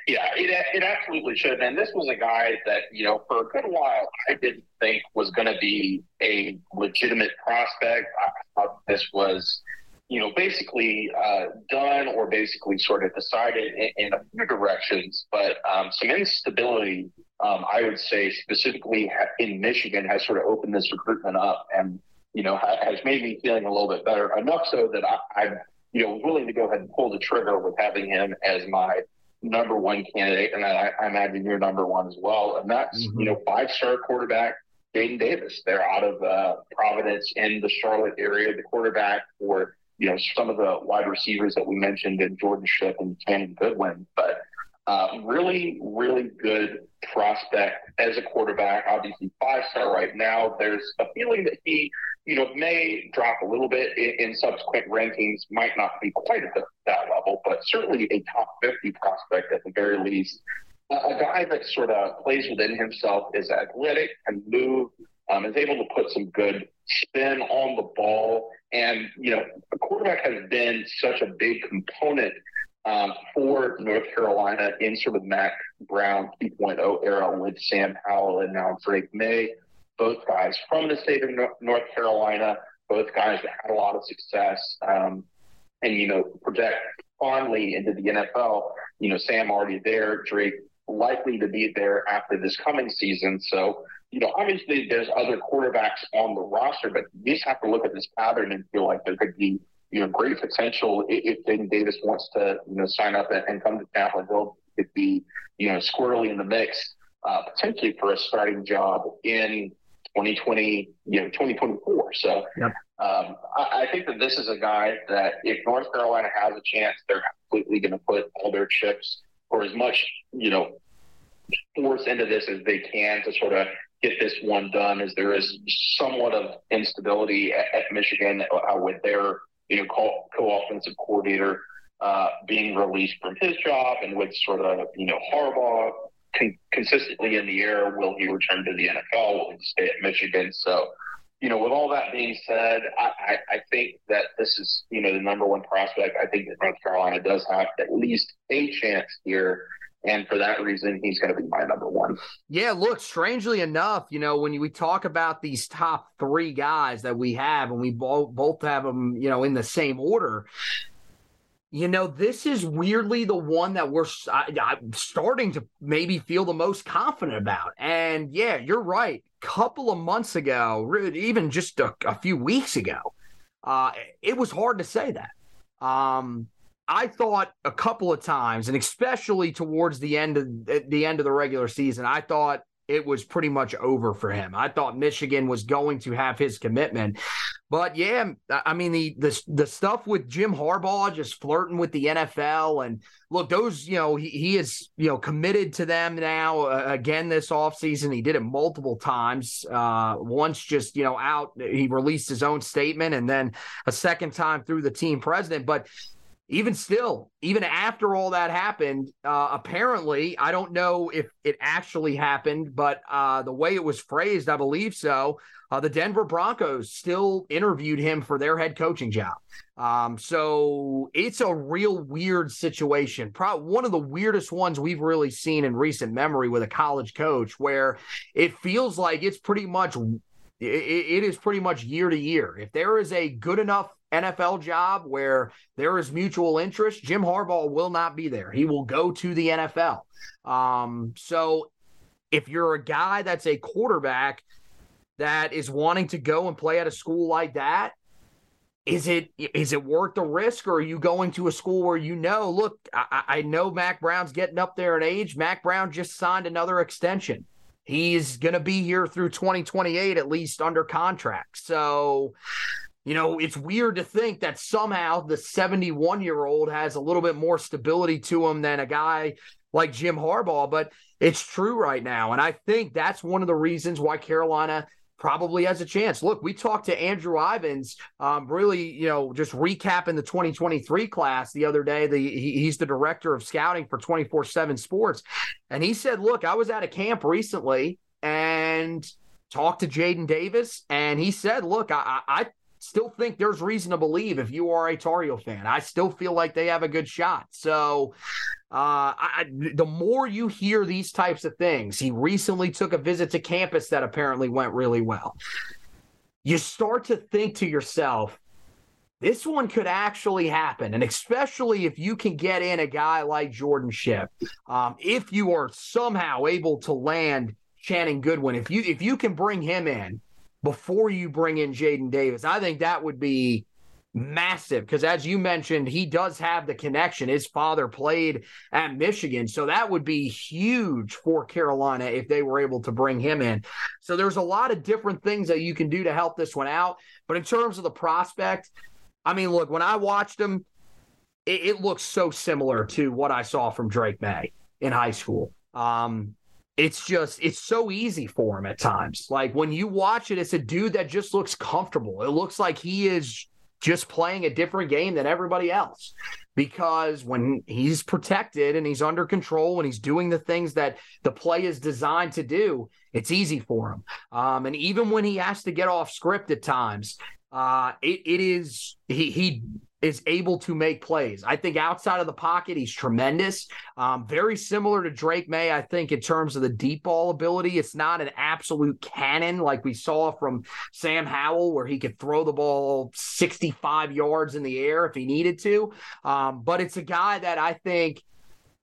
Yeah, it, it absolutely should. And this was a guy that, you know, for a good while, I didn't think was going to be a legitimate prospect. I thought this was, you know, basically uh, done or basically sort of decided in, in a few directions. But um, some instability, um, I would say, specifically in Michigan, has sort of opened this recruitment up and, you know, has made me feeling a little bit better. Enough so that I, I'm, you know, willing to go ahead and pull the trigger with having him as my number one candidate, and I, I imagine you're number one as well. And that's mm-hmm. you know five star quarterback Jadyn Davis. They're out of uh, Providence in the Charlotte area. The quarterback for you know some of the wide receivers that we mentioned in Jordan Shipp and Channing Goodwin, but uh, really, really good prospect as a quarterback. Obviously, five star right now. There's a feeling that he you know, it may drop a little bit in, in subsequent rankings, might not be quite at the, that level, but certainly a top 50 prospect at the very least. Uh, a guy that sort of plays within himself, is athletic, can move, um, is able to put some good spin on the ball. And, you know, a quarterback has been such a big component um, for North Carolina in sort of Mack Brown 2.0 era with Sam Howell and now Drake Maye both guys from the state of North Carolina, both guys that had a lot of success, um, and you know project fondly into the NFL. You know, Sam already there, Drake likely to be there after this coming season. So, you know, obviously there's other quarterbacks on the roster, but you just have to look at this pattern and feel like there could be, you know, great potential if Jadyn Davis wants to, you know, sign up and, come to Chapel Hill. Could be, you know, squarely in the mix, uh, potentially for a starting job in 2020, you know, 2024. So yep. um, I, I, think that this is a guy that if North Carolina has a chance, they're completely going to put all their chips or as much, you know, force into this as they can to sort of get this one done. As there is somewhat of instability at, at Michigan uh, with their, you know, co- co-offensive coordinator uh, being released from his job, and with sort of, you know, Harbaugh con- consistently in the air. Will he return to the NFL? Will he stay at Michigan? So, you know, with all that being said, I, I, I think that this is, you know, the number one prospect. I think that North Carolina does have at least a chance here. And for that reason, he's going to be my number one. Yeah, look, strangely enough, you know, when we talk about these top three guys that we have, and we both both have them, you know, in the same order, you know, this is weirdly the one that we're I, am starting to maybe feel the most confident about. And yeah, you're right. Couple of months ago, even just a, a few weeks ago, uh, it was hard to say that. Um, I thought a couple of times, and especially towards the end of the end of the regular season, I thought it was pretty much over for him. I thought Michigan was going to have his commitment. But yeah, I mean the the the stuff with Jim Harbaugh just flirting with the NFL and look, those you know he, he is you know committed to them now uh, again this offseason. He did it multiple times. Uh, once just you know out, he released his own statement, and then a second time through the team president. But even still, even after all that happened, uh, apparently, I don't know if it actually happened, but uh, the way it was phrased, I believe so. Uh, the Denver Broncos still interviewed him for their head coaching job. Um, so it's a real weird situation. Probably one of the weirdest ones we've really seen in recent memory with a college coach, where it feels like it's pretty much it is pretty much year to year. If there is a good enough NFL job where there is mutual interest, Jim Harbaugh will not be there. He will go to the NFL. Um, so if you're a guy that's a quarterback, that is wanting to go and play at a school like that, is it is it worth the risk or are you going to a school where you know look I, I, know Mack Brown's getting up there in age mac brown just signed another extension he's going to be here through 2028 at least under contract. So you know it's weird to think that somehow the 71 year old has a little bit more stability to him than a guy like jim harbaugh but it's true right now. And i think that's one of the reasons why carolina probably has a chance. Look, we talked to Andrew Ivins, um, really, you know, just recapping the 2023 class the other day. The he, he's the director of scouting for 24 7 Sports. And he said, Look, I was at a camp recently and talked to Jadyn Davis, and he said, Look, I, I still think there's reason to believe if you are a Tar Heel fan. I still feel like they have a good shot. So uh, I, the more you hear these types of things, he recently took a visit to campus that apparently went really well. You start to think to yourself, this one could actually happen. And especially if you can get in a guy like Jordan Shipp, um, if you are somehow able to land Channing Goodwin, if you if you can bring him in before you bring in Jadyn Davis. I think that would be massive because as you mentioned he does have the connection. His father played at michigan so that would be huge for carolina if they were able to bring him in. So there's a lot of different things that you can do to help this one out. But in terms of the prospect i mean look when i watched him it, it looks so similar to what i saw from Drake Maye in high school. Um, it's just it's so easy for him at times. Like when you watch it, it's a dude that just looks comfortable. It looks like he is just playing a different game than everybody else because when he's protected and he's under control and he's doing the things that the play is designed to do, it's easy for him. Um, and even when he has to get off script at times, uh, it, it is he he is able to make plays. I think outside of the pocket, he's tremendous. Um, very similar to Drake Maye, I think, in terms of the deep ball ability. It's not an absolute cannon like we saw from Sam Howell, where he could throw the ball 65 yards in the air if he needed to. Um, but it's a guy that I think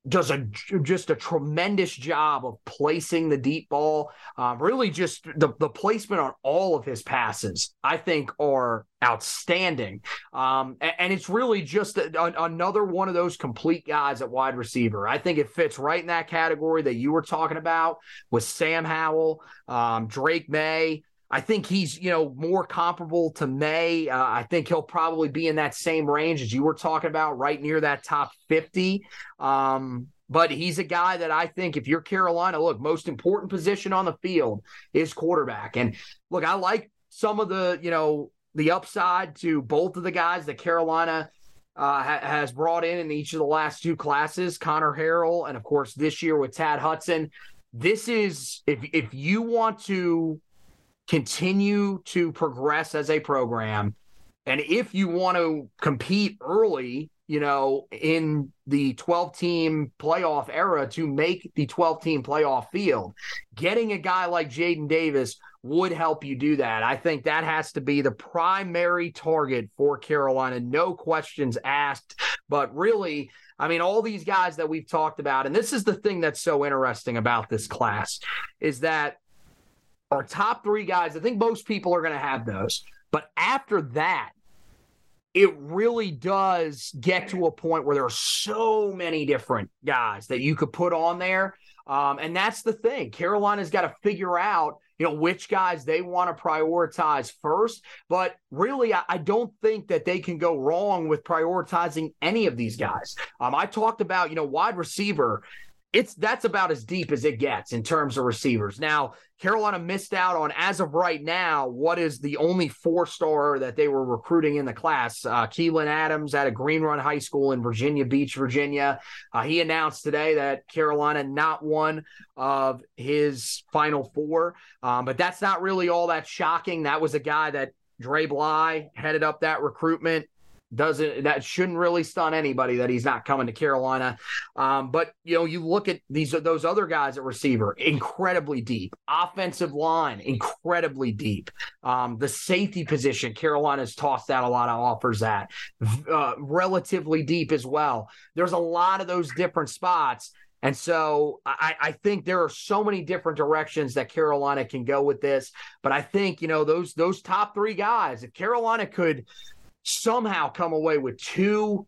does a just a tremendous job of placing the deep ball. Um, really, just the the placement on all of his passes, I think, are outstanding. Um, and, and, it's really just a, a, another one of those complete guys at wide receiver. I think it fits right in that category that you were talking about with Sam Howell, um, Drake Maye. I think he's, you know, more comparable to Maye. Uh, I think he'll probably be in that same range as you were talking about, right near that top 50. Um, but he's a guy that I think if you're Carolina, look, most important position on the field is quarterback. And look, I like some of the, you know, the upside to both of the guys that Carolina uh, ha- has brought in in each of the last two classes, Conner Harrell, and of course this year with Tad Hudson. This is if if you want to continue to progress as a program. And if you want to compete early, you know, in the 12 team playoff era to make the 12 team playoff field, getting a guy like Jadyn Davis would help you do that. I think that has to be the primary target for Carolina. No questions asked. But really, I mean, all these guys that we've talked about, and this is the thing that's so interesting about this class, is that our top three guys, I think most people are going to have those. But after that, it really does get to a point where there are so many different guys that you could put on there. Um, and that's the thing. Carolina's got to figure out, you know, which guys they want to prioritize first. But really, I, I, don't think that they can go wrong with prioritizing any of these guys. Um, I talked about, you know, wide receiver it's that's about as deep as it gets in terms of receivers. Now, Carolina missed out on, as of right now, what is the only four star that they were recruiting in the class. Uh, Keelan Adams at a Green Run High School in Virginia Beach, Virginia. Uh, he announced today that Carolina not one of his final four, um, but that's not really all that shocking. That was a guy that Dre Bly headed up that recruitment doesn't that shouldn't really stun anybody that he's not coming to Carolina. Um, but you know, you look at these those other guys at receiver, incredibly deep. Offensive line, incredibly deep. Um, the safety position, Carolina's tossed out a lot of offers at, uh, relatively deep as well. There's a lot of those different spots And so I, I, think there are so many different directions that Carolina can go with this. But I think, you know, those those top three guys, if Carolina could somehow come away with two,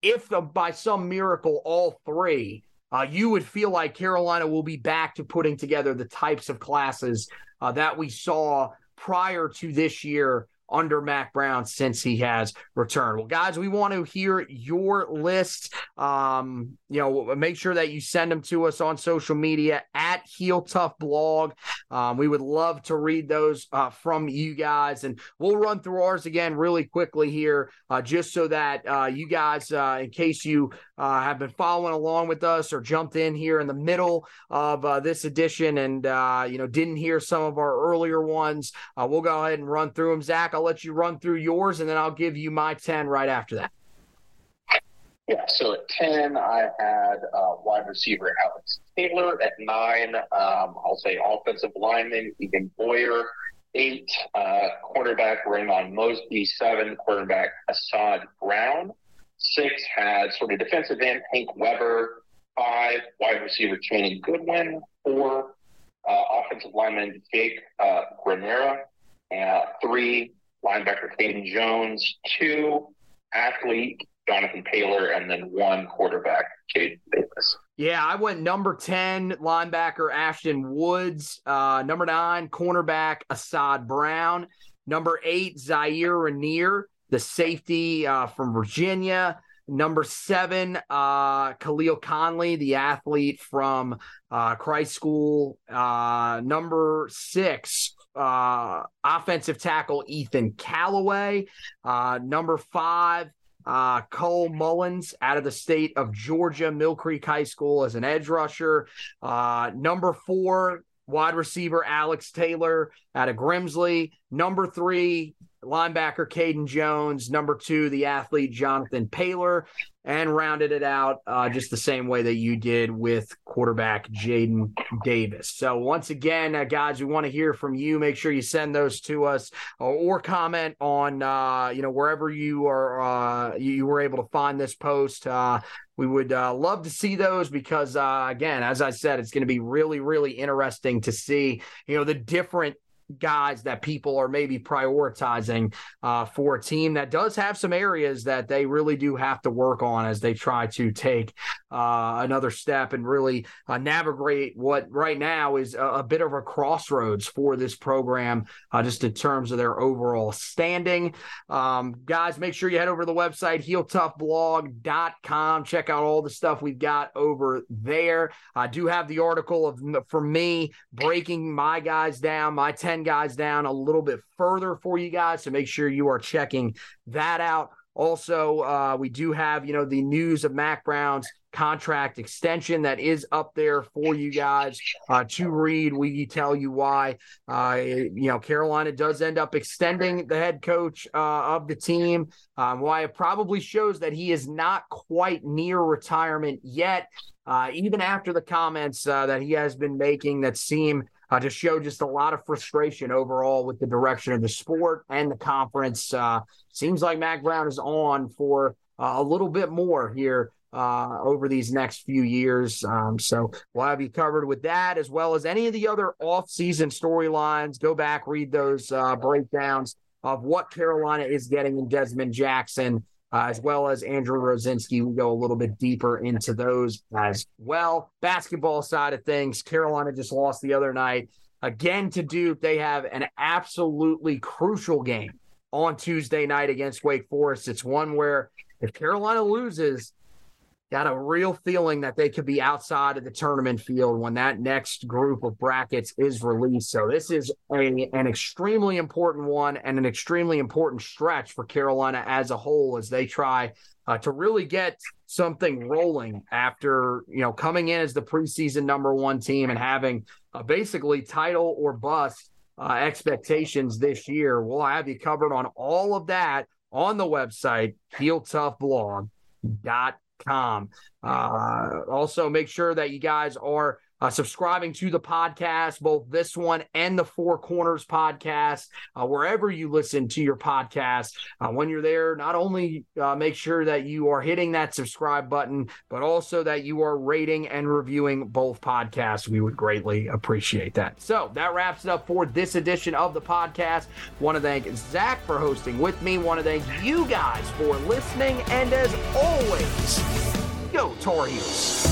if the, by some miracle all three, uh, you would feel like Carolina will be back to putting together the types of classes uh, that we saw prior to this year under Mack Brown since he has returned. Well, guys, we want to hear your list. Um, you know, make sure that you send them to us on social media at Heel Tough Blog. Um, we would love to read those uh, from you guys, and we'll run through ours again really quickly here, uh, just so that uh, you guys, uh, in case you uh, have been following along with us or jumped in here in the middle of uh, this edition and you know didn't hear some of our earlier ones, we'll go ahead and run through them. Zach, I'll let you run through yours, and then I'll give you my ten right after that. Yeah, so at 10, I had uh, wide receiver Alex Taylor. At 9, um, I'll say offensive lineman Egan Boyer. 8, uh, cornerback Raymond Mosby. 7, quarterback Assad Brown. 6 had sort of defensive end Hank Weber. 5, wide receiver Channing Goodwin. 4, uh, offensive lineman Jake uh, Guarnera. Uh, 3, linebacker Caden Jones. 2, athlete Jonathan Paylor, and then one quarterback, Jadyn Davis. Yeah, I went number 10, linebacker Ashton Woods. Uh, number nine, cornerback Assad Brown. Number eight, Zaire Rainier, the safety uh, from Virginia. Number seven, uh, Khalil Conley, the athlete from uh, Christ School. Uh, number six, uh, offensive tackle Ethan Callaway. Uh, number five, uh, Cole Mullins out of the state of Georgia, Mill Creek High School as an edge rusher. Uh, number four, wide receiver Alex Taylor out of Grimsley. Number three, linebacker Caden Jones. Number two, the athlete Jonathan Paylor and rounded it out uh, just the same way that you did with quarterback Jadyn Davis. So once again, uh, guys, we want to hear from you. Make sure you send those to us or, or comment on uh, you know wherever you are uh, you, you, were able to find this post. Uh, we would uh, love to see those because again, as I said, it's going to be really really interesting to see you know the different guys that people are maybe prioritizing uh, for a team that does have some areas that they really do have to work on as they try to take uh, another step and really uh, navigate what right now is a, a, bit of a crossroads for this program, uh, just in terms of their overall standing. Um, guys, make sure you head over to the website, heeltoughblog.com. Check out all the stuff we've got over there. I do have the article of for me breaking my guys down, my 10 guys down a little bit further for you guys. So make sure you are checking that out. Also, uh, we do have, you know, the news of Mack Brown's contract extension that is up there for you guys uh, to read. We tell you why, uh, you know, Carolina does end up extending the head coach uh, of the team. Um, why it probably shows that he is not quite near retirement yet, uh, even after the comments uh, that he has been making that seem uh, to show just a lot of frustration overall with the direction of the sport and the conference. Uh, seems like Mack Brown is on for uh, a little bit more here uh, over these next few years. Um, so we'll have you covered with that as well as any of the other off-season storylines. Go back, read those uh, breakdowns of what Carolina is getting in Desmond Jackson uh, as well as Andrew Rosinski. We go a little bit deeper into those as well. Basketball side of things, Carolina just lost the other night again to Duke. They have an absolutely crucial game on Tuesday night against Wake Forest. It's one where if Carolina loses, got a real feeling that they could be outside of the tournament field when that next group of brackets is released. So this is a, an extremely important one and an extremely important stretch for Carolina as a whole as they try uh, to really get something rolling after you know coming in as the preseason number one team and having uh, basically title or bust uh, expectations this year. We'll have you covered on all of that on the website, heeltoughblog.com Uh, also, make sure that you guys are uh, subscribing to the podcast, both this one and the Four Corners podcast, uh, wherever you listen to your podcast. Uh, when you're there, not only uh, make sure that you are hitting that subscribe button, but also that you are rating and reviewing both podcasts. We would greatly appreciate that. So that wraps it up for this edition of the podcast. Want to thank Zach for hosting with me. Want to thank you guys for listening. And as always, go Tar Heels.